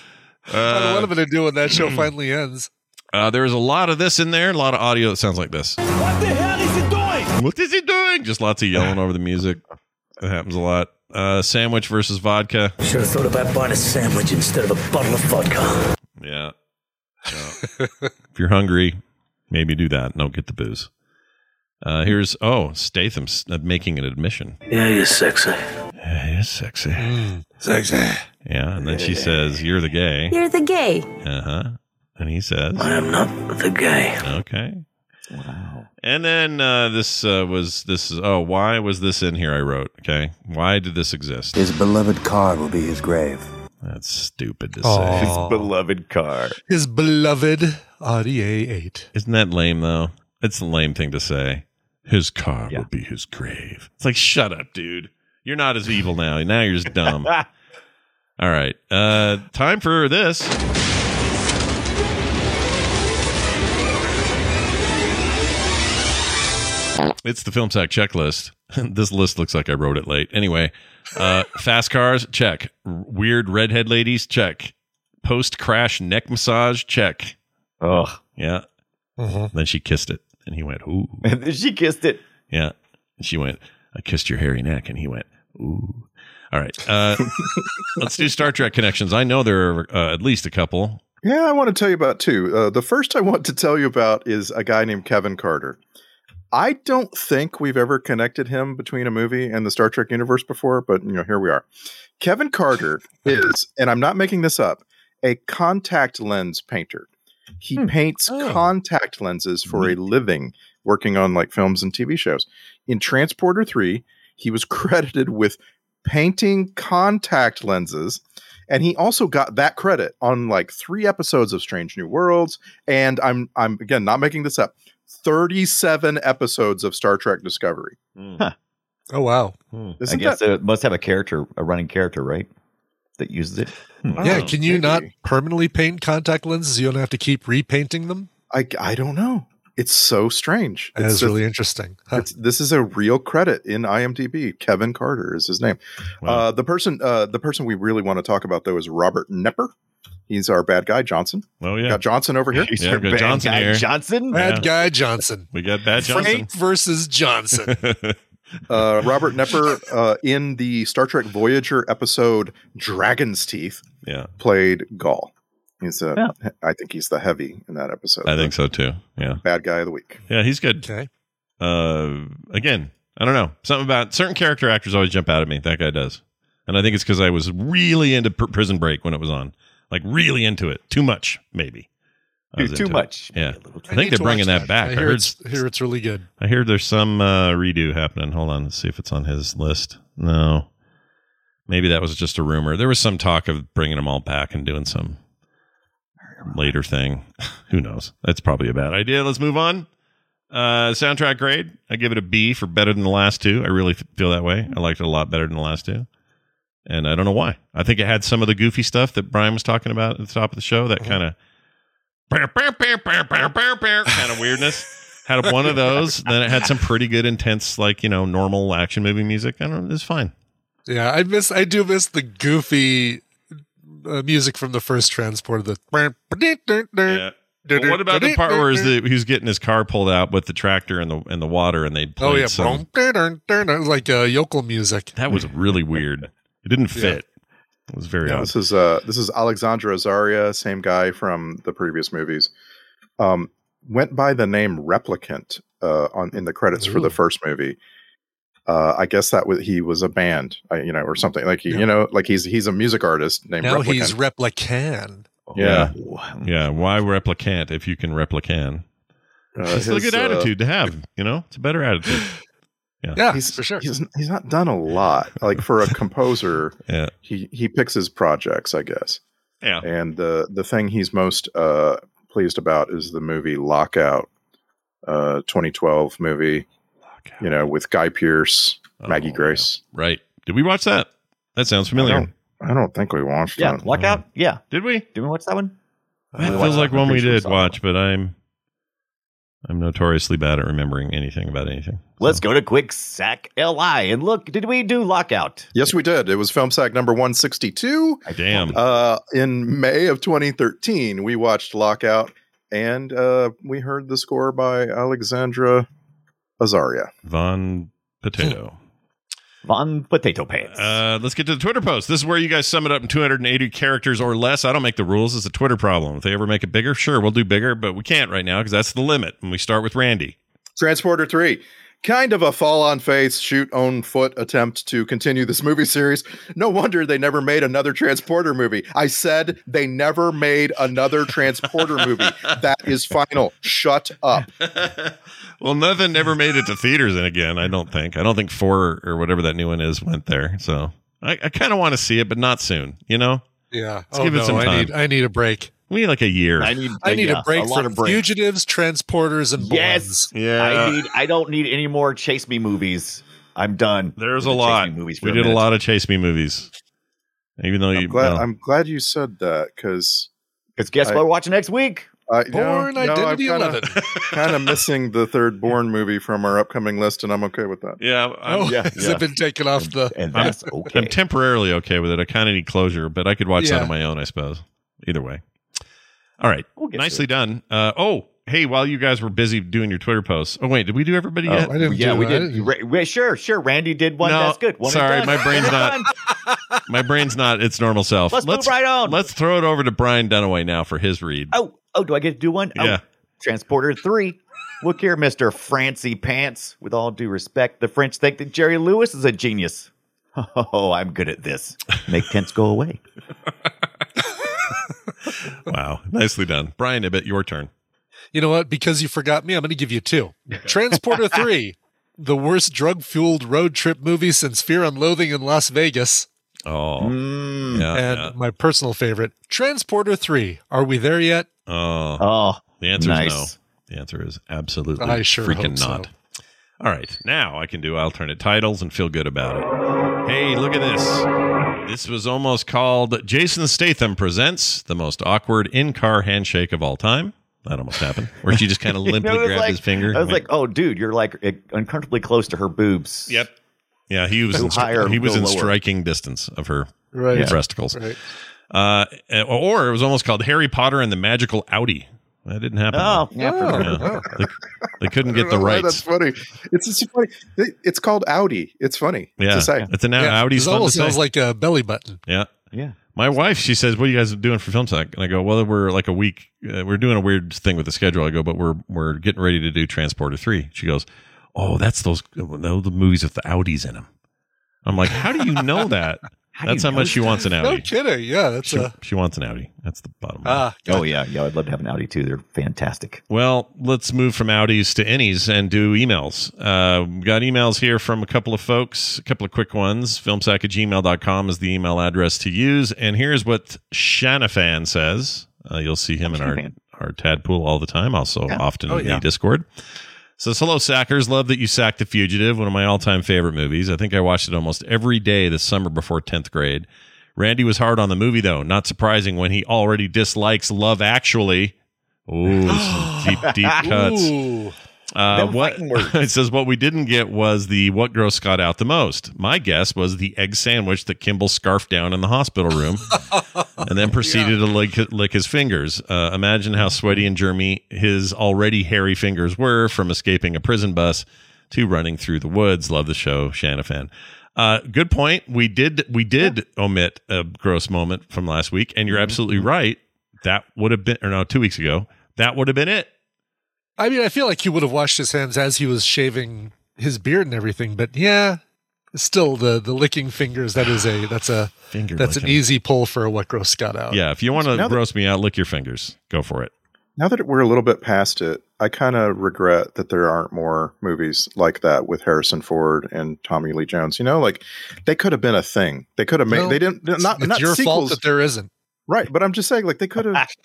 I don't know Uh, what I'm going to do when that show finally ends. uh, there's a lot of this in there. A lot of audio that sounds like this. What the hell is he doing? What is he doing? Just lots of yelling over the music. That happens a lot. Uh, sandwich versus vodka. Should have thought about buying a sandwich instead of a bottle of vodka. Yeah. Yeah. if you're hungry, maybe do that. And don't get the booze. Uh, here's oh Statham's uh, making an admission. Yeah, you're sexy. Yeah, he is sexy. Sexy. Yeah, and then she says, "You're the gay." You're the gay. Uh huh. And he says, I am not the gay. "Okay." Wow. And then uh, this uh, was this oh why was this in here? I wrote okay why did this exist? His beloved car will be his grave. That's stupid to Aw. say. His beloved car. His beloved Audi A8. Isn't that lame though? It's a lame thing to say. His car Yeah. will be his grave. It's like shut up, dude. You're not as evil now. Now you're just dumb. All right. Uh time for this. It's the film sack checklist. this list looks like I wrote it late. Anyway, uh fast cars, check. Weird redhead ladies, check. Post crash neck massage, check. Oh, Yeah. Mhm. Then she kissed it, and he went, "Ooh." and then she kissed it. Yeah. And she went, "I kissed your hairy neck," and he went, "Ooh." All right. Uh, let's do Star Trek connections. I know there are uh, at least a couple. Yeah, I want to tell you about two. Uh, the first I want to tell you about is a guy named Kevin Carter. I don't think we've ever connected him between a movie and the Star Trek universe before, but you know, here we are. Kevin Carter is, and I'm not making this up, a contact lens painter. He hmm. paints oh. contact lenses for a living, working on like films and TV shows. In Transporter 3, he was credited with painting contact lenses. And he also got that credit on like three episodes of Strange New Worlds. And I'm I'm again not making this up. 37 episodes of Star Trek Discovery. Hmm. Oh wow. Hmm. I guess that- it must have a character, a running character, right? That uses it. Hmm. Yeah, can you not permanently paint contact lenses? You don't have to keep repainting them. I I don't know. It's so strange. That It's is just- really interesting. Huh. It's, this is a real credit in IMDb. Kevin Carter is his name. Uh, the person, uh, the person we really want to talk about though is Robert Knepper. He's our bad guy, Johnson. Oh yeah, Got Johnson over here. yeah, we got Johnson here. Johnson. Bad guy Johnson. We got Bad Johnson. Frank versus Johnson. Uh, Robert Knepper uh, in the Star Trek Voyager episode Dragon's Teeth yeah, played Gaul. He's a, Yeah. I think he's the heavy in that episode. I think so too. Yeah, Bad guy of the week. yeah, he's good. okay. Uh, again, I don't know. Something about certain character actors always jump out at me. That guy does, and I think it's because I was really into Pr- Prison Break when it was on, like really into it. Too much, maybe. I was Too into it. much. Yeah, I, I think they're bringing watch that, back. I, I heard. it's, hear it's really good. I hear there's some uh, redo happening. Hold on, let's see if it's on his list. No, maybe that was just a rumor. There was some talk of bringing them all back and doing some later thing. Who knows? That's probably a bad idea. Let's move on. Uh, soundtrack grade. I give it a B for better than the last two. I really f- feel that way. I liked it a lot better than the last two. And I don't know why. I think it had some of the goofy stuff that Brian was talking about at the top of the show. That kind of kind of weirdness. Had one of those. Then it had some pretty good, intense, like you know, normal action movie music. I don't know. It's fine. Yeah, I miss. I do miss the goofy uh, music from the first transport. Of the Yeah. Well, what about the part where the, he's getting his car pulled out with the tractor and the and the water, and they played Oh yeah, some. like uh, yokel music. That was really weird. It didn't fit. It was very Yeah, odd. this is uh this is Alexandre Azaria, same guy from the previous movies. Um, went by the name Replicant uh, on in the credits for the first movie. Uh, I guess that was he was a band, uh, you know, or something like he, Yeah. you know, like he's he's a music artist named. Now Replicant. he's Replican. yeah. Yeah, why replicant if you can replicant? Uh, It's a good uh, attitude to have. You know, it's a better attitude. Yeah, he's for sure. He's he's not done a lot. Like for a composer, Yeah, he he picks his projects, I guess. yeah. And the the thing he's most uh, pleased about is the movie Lockout, uh, 2012 movie. You know, with Guy Pearce, Maggie Oh, Grace. Right. Did we watch that? That sounds I familiar. don't, I don't think we watched Yeah, it. lockout. Yeah, Did we? did we watch that one? That We feels like one we did watch, but I'm I'm notoriously bad at remembering anything about anything. Let's go to Quick Sack Li and look. Did we do lockout? Yes, we did. It was Film Sack number 162. Damn. Uh, in May of 2013, we watched Lockout and uh, we heard the score by Alexandre Azaria. Von Potato. Von Potato Pants. Uh, let's get to the Twitter post. This is where you guys sum it up in 280 characters or less. I don't make the rules. It's a Twitter problem. If they ever make it bigger, sure, we'll do bigger, but we can't right now because that's the limit. And we start with Randy. Transporter 3. Kind of a fall on face, shoot on foot attempt to continue this movie series. No wonder they never made another Transporter movie. I said they never made another Transporter movie. That is final. Shut up. well, nothing ever made it to theaters and again. I don't think. I don't think four or whatever that new one is went there. So I, I kind of want to see it, but not soon. You know, Yeah. Let's oh give it no, some I time. need I need a break. We need like a year. I need. I need yeah, a break lot from of break. fugitives, transporters, and Yes. Bournes. Yeah. I need. I don't need any more chase me movies. I'm done. There's a the Chase lot. Me movies We a did a lot of Chase Me movies. Even though you, I'm glad, well, I'm glad you said that because Because guess I- what? We're watching next week. I Born Identity I'm 11. kind of missing the third Born movie from our upcoming list, and I'm okay with that. yeah, I'm, Oh, yeah, has yeah. it been taken off the? And I'm- that's okay. I'm temporarily okay with it. I kind of need closure, but I could watch that on my own, I suppose. Either way. All right. We'll get Nicely done. Uh, oh, hey, while you guys were busy doing your Twitter posts. Oh, wait, did we do everybody Oh, yet? I didn't yeah, do- we I did. didn't- Ra- Ra- sure, sure. Randy did one. No, That's good. One sorry, my brain's not- My brain's not its normal self. Let's move right on. Let's throw it over to Brian Dunaway now for his read. Oh, oh, do I get to do one? Oh, Yeah. Transporter three. Look here, Mister Francie Pants. With all due respect, the French think that Jerry Lewis is a genius. Oh, I'm good at this. Make tents go away. Wow, nicely done, Brian. I bet your turn. You know what? Because you forgot me, I'm going to give you two. Transporter 3, the worst drug fueled road trip movie since Fear and Loathing in Las Vegas. Oh, Mm. yeah, and yeah. my personal favorite, Transporter 3. Are we there yet? Oh, Oh, the answer nice. is no. The answer is absolutely I sure freaking hope so. not. All right, now I can do alternate titles and feel good about it. Hey, look at this. This was almost called Jason Statham presents the most awkward in-car handshake of all time. That almost happened, where she just kind of You limply know, grabbed like- his finger. I was went- like, "Oh, dude, you're like eh, uncomfortably close to her boobs." Yep. Yeah, he was Go in, higher, he was in lower. striking distance of her Right. breasticles. Right. Uh, or it was almost called Harry Potter and the Magical Audi. That didn't happen. Oh, yeah. Oh. They, they couldn't get the know why rights. That's funny. It's just funny. It's called Audi. It's funny Yeah, to say. it's an Yeah, Audi's it almost say. sounds like a belly button. yeah. Yeah. My wife, she says, "What are you guys doing for film sack?" And I go, "Well, we're like a week. Uh, we're doing a weird thing with the schedule." I go, "But we're we're getting ready to do Transporter 3. She goes, "Oh, that's those those the movies with the Audis in them." I'm like, "How do you know that?" How that's how much she wants an Audi. No Audi. kidding. Yeah, that's She, a. she wants an Audi. That's the bottom line. Ah, Oh yeah, yeah. I'd love to have an Audi too. They're fantastic. Well, let's move from Audis to Innies and do emails. Uh, we got emails here from a couple of folks, a couple of quick ones. Filmsack at gmail.com is the email address to use. And here's what Shanafan says. Uh, you'll see him in our, Shanafan. our Tadpool all the time, also often Oh, in yeah. the Discord. Says, hello, Sackers. Love that you sacked The Fugitive, one of my all time favorite movies. I think I watched it almost every day this summer before 10th grade. Randy was hard on the movie, though. Not surprising when he already dislikes Love Actually. Ooh, some deep, deep cuts. Ooh. Uh, what it says what we didn't get was the what grossed Scott out the most. My guess was the egg sandwich that Kimball scarfed down in the hospital room, and then proceeded to lick, lick his fingers. Uh, imagine how sweaty and germy his already hairy fingers were from escaping a prison bus to running through the woods. Love the show, Shanafan. Uh, good point. We did we did omit a gross moment from last week, and you're absolutely right. That would have been, or no, two weeks ago. That would have been it. I mean, I feel like he would have washed his hands as he was shaving his beard and everything, but yeah, still the the licking fingers. That is a that's a Finger that's an easy pull for a what gross Scott out. Yeah, if you want to Now that- gross me out, lick your fingers. Go for it. Now that we're a little bit past it, I kind of regret that there aren't more movies like that with Harrison Ford and Tommy Lee Jones. You know, like they could have been a thing. They could have made. No, they didn't. Not it's not your fault sequels, that there isn't. right? But I'm just saying, like they could have.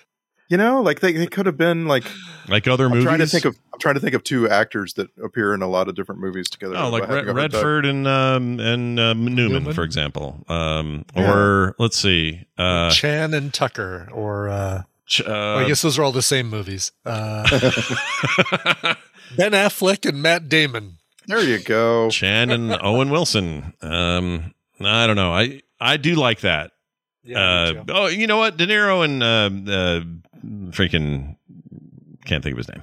You know, like they, they could have been like. Like other I'm movies. trying to think of. I'm trying to think of two actors that appear in a lot of different movies together. Oh, like I Red. Redford and um, and uh, Newman, Newman? for example. Um, Yeah. Or let's see. Uh, Chan and Tucker, or uh, Ch- well, uh, I guess those are all the same movies. Uh, ben Affleck and Matt Damon. There you go. Chan and Owen Wilson. Um, I don't know. I I do like that. Yeah, uh, oh, you know what? De Niro and uh, uh, freaking can't think of his name.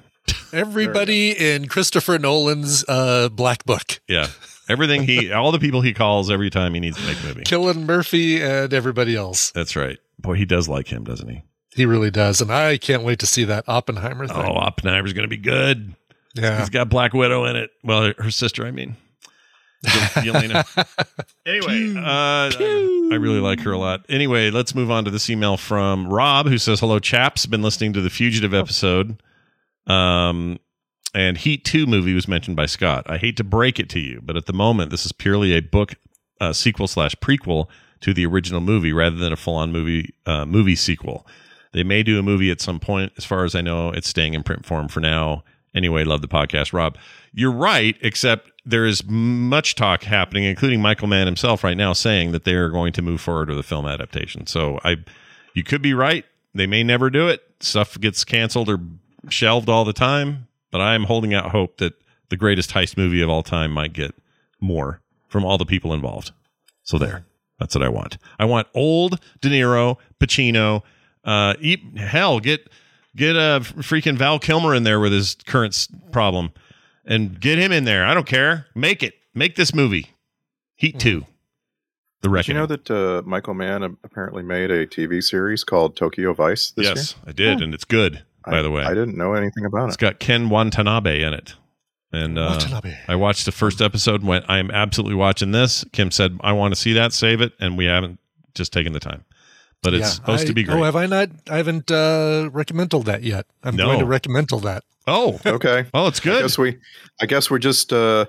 Everybody in Christopher Nolan's uh, Black Book. Yeah, everything he, all the people he calls every time he needs to make a movie. Cillian Murphy and everybody else. That's right. Boy, he does like him, doesn't he? He really does. And I can't wait to see that Oppenheimer thing. Oh, Oppenheimer's going to be good. yeah. He's got Black Widow in it. Well, her- her sister, I mean. Yelena. anyway, uh, I, I really like her a lot. Anyway, let's move on to this email from Rob, who says, "Hello, chaps. Been listening to the Fugitive episode. Um, and Heat Two movie was mentioned by Scott. I hate to break it to you, but at the moment, this is purely a book uh, sequel slash prequel to the original movie, rather than a full on movie uh, movie sequel. They may do a movie at some point. As far as I know, it's staying in print form for now. Anyway, love the podcast, Rob. You're right, except there is much talk happening, including Michael Mann himself right now, saying that they are going to move forward with a film adaptation. So I, you could be right. They may never do it. Stuff gets canceled or shelved all the time. But I'm holding out hope that the greatest heist movie of all time might get more from all the people involved. So there, that's what I want. I want old De Niro, Pacino, uh, eat, hell, get get a freaking Val Kilmer in there with his current problem, and get him in there. I don't care. Make it. Make this movie. Heat two. The Did you know that uh, Michael Mann apparently made a TV series called Tokyo Vice this yes, I did, and it's good. by the way. I didn't know anything about It's it. It's got Ken Watanabe in it. And uh, Watanabe. I watched the first episode and went, I am absolutely watching this. Kim said, I want to see that, save it. And we haven't just taken the time. But it's Yeah, supposed I- to be great. Oh, have I not? I haven't uh, recommended that yet. I'm No. going to recommend that. Oh, Okay. oh, it's good. I guess we. I guess we're just. uh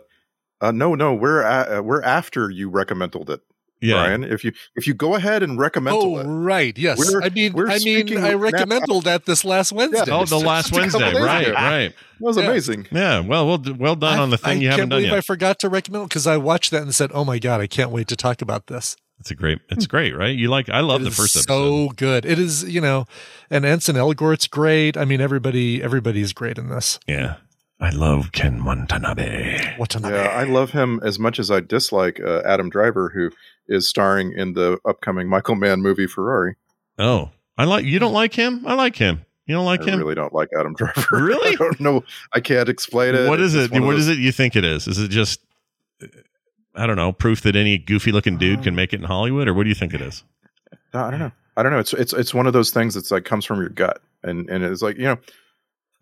uh, no, no, we're a, uh, we're after you recommended it, Yeah. Brian. If you if you go ahead and recommend Oh, it, right. Yes. We're- I mean, we're I mean, I now. recommended that this last Wednesday. Oh, the last Just a couple Wednesday. Right, ago. right. that was Yeah. amazing. Yeah. Well, well, well done on the thing I you haven't can't done believe yet. I forgot to recommend because I watched that and said, "Oh my god, I can't wait to talk about this." It's a great. It's great, right? You like? I love It the is first episode. It's so good. It is, you know, and Ansel Elgort's great. I mean, everybody, everybody's great in this. Yeah. I love Ken Watanabe. Watanabe. Yeah, I love him as much as I dislike uh, Adam Driver, who is starring in the upcoming Michael Mann movie Ferrari. Oh, I like. You don't like him? I like him. You don't like I him? I really don't like Adam Driver. Really? I don't know. I can't explain it. What is It's it? one of What those- is it you think it is? Is it just I don't know, proof that any goofy looking dude Um, can make it in Hollywood, or what do you think it is? I don't know. I don't know. It's it's it's one of those things that's like comes from your gut, and and it's like you know,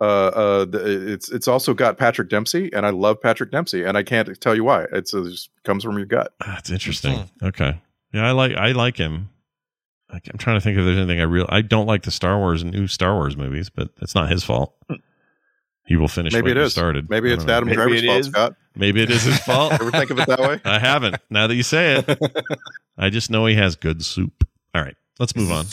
uh, uh, the, it's it's also got Patrick Dempsey, and I love Patrick Dempsey, and I can't tell you why. It's it just comes from your gut. That's interesting. Hmm. Okay, yeah, I like I like him. I- I'm trying to think if there's anything I real. I don't like the Star Wars new Star Wars movies, but it's not his fault. He will finish. Maybe what it he is. started. Maybe it's don't know. Adam Maybe Driver's it fault, is. Scott. Maybe it is his fault. Ever think of it that way? I haven't. Now that you say it, I just know he has good soup. All right, let's move on.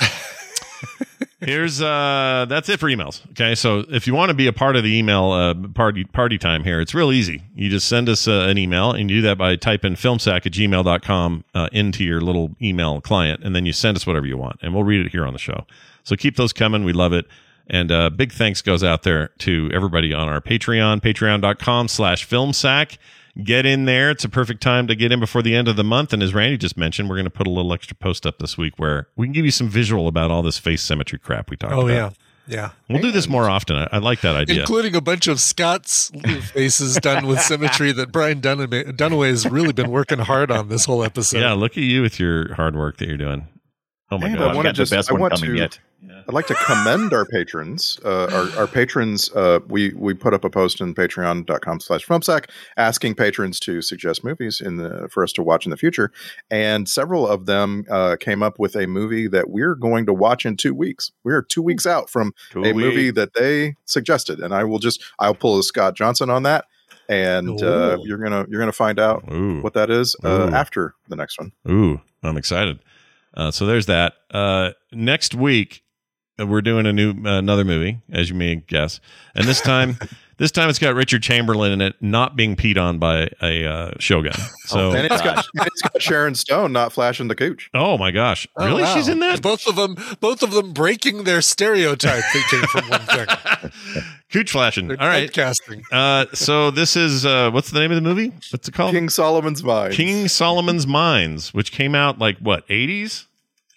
Here's uh that's it for emails. Okay, so if you want to be a part of the email uh, party party time here, it's real easy. You just send us uh, an email, and you do that by typing filmsack at gmail.com uh, into your little email client, and then you send us whatever you want, and we'll read it here on the show. So keep those coming. We love it. And uh, big thanks goes out there to everybody on our Patreon, patreon.com slash filmsack. Get in there. It's a perfect time to get in before the end of the month. And as Randy just mentioned, we're going to put a little extra post up this week where we can give you some visual about all this face symmetry crap we talked Oh about. Oh, yeah, yeah. We'll do this more often. I, I like that idea. Including a bunch of Scott's faces done with symmetry that Brian Dunaway, Dunaway has really been working hard on this whole episode. yeah, look at you with your hard work that you're doing. Oh my And God. I want to just best I want to yet. I'd like to commend our patrons. Uh, our, our patrons, uh, we we put up a post in patreon.com slash filmsack asking patrons to suggest movies in the for us to watch in the future. And several of them uh, came up with a movie that we're going to watch in two weeks. We're two weeks out from Two a movie that they suggested. And I will just I'll pull a Scott Johnson on that. And uh, you're gonna you're gonna find out Ooh. what that is uh, after the next one. Ooh, I'm excited. Uh, so there's that. Uh, next week uh, we're doing a new uh, another movie, as you may guess, and this time, this time it's got Richard Chamberlain in it, not being peed on by a uh, shogun. So, and it's got, it's got Sharon Stone not flashing the cooch. oh my gosh, Oh, really? wow. She's in that? Both of them, both of them breaking their stereotype that came from one thing. Cooch flashing. They're All right. typecasting. Uh, so this is uh, what's the name of the movie? What's it called? King Solomon's Mines. King Solomon's Mines, which came out like what 80s?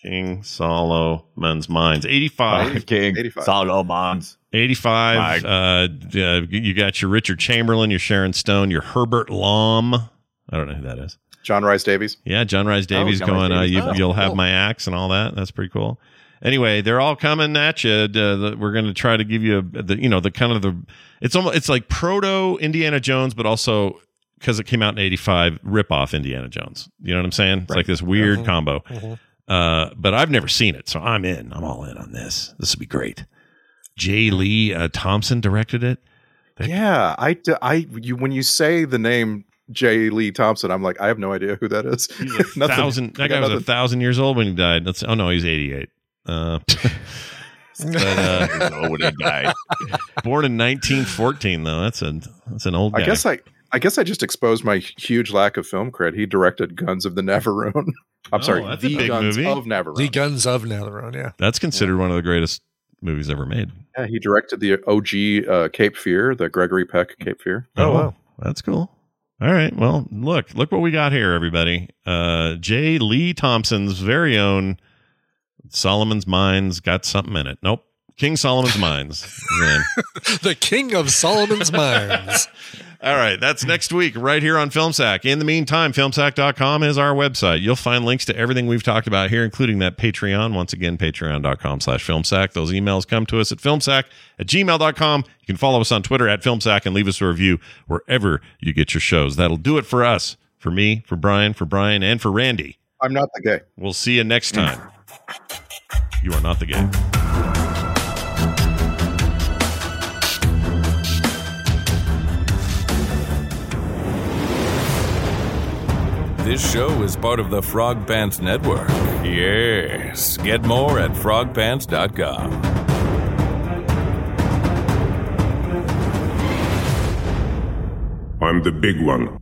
King Solomon's Mines, 85. King 85. Solomon's. 85. Uh, uh, you got your Richard Chamberlain, your Sharon Stone, your Herbert Lom. I don't know who that is. John Rhys-Davies. Yeah, John Rhys-Davies John going, uh, Davies. you, Oh, you'll have cool. my axe and all that. That's pretty cool. Anyway, they're all coming at you. Uh, the, we're going to try to give you a, the, you know, the kind of the, it's almost, it's like proto Indiana Jones, but also because it came out in 85, rip off Indiana Jones. You know what I'm saying? It's like this weird Mhm. combo. Mhm. Uh, but I've never seen it, so I'm in. I'm all in on this. This will be great. J. Lee uh, Thompson directed it. Yeah, I, I, you when you say the name J. Lee Thompson, I'm like, I have no idea who that is. Nothing. thousand. That guy was a thousand years old when he died. That's oh no, he's 88. Uh, but uh, when he died. born in 1914 though. That's a that's an old guy. I guess I, I guess I just exposed my huge lack of film cred. He directed Guns of the Navarone. I'm Oh, sorry, that's a the big Guns movie. of Navarone. The Guns of Navarone, yeah. that's considered one of the greatest movies ever made. yeah, he directed the OG uh, Cape Fear, the Gregory Peck Cape Fear. Oh, wow. That's cool. All right. Well, look, look what we got here, everybody. Uh, J. Lee Thompson's very own Solomon's Mines got something in it. Nope. King Solomon's Mines. is the name. The King of Solomon's Mines. All right, that's next week right here on FilmSack. In the meantime, filmsack.com is our website. You'll find links to everything we've talked about here, including that Patreon. Once again, patreon.com slash filmsack. Those emails come to us at filmsack at gmail.com. You can follow us on Twitter at filmsack and leave us a review wherever you get your shows. That'll do it for us, for me, for Brian, for Brian, and for Randy. I'm not the gay. We'll see you next time. You are not the gay. This show is part of the Frog Pants Network. Yes. Get more at frogpants.com. I'm the big one.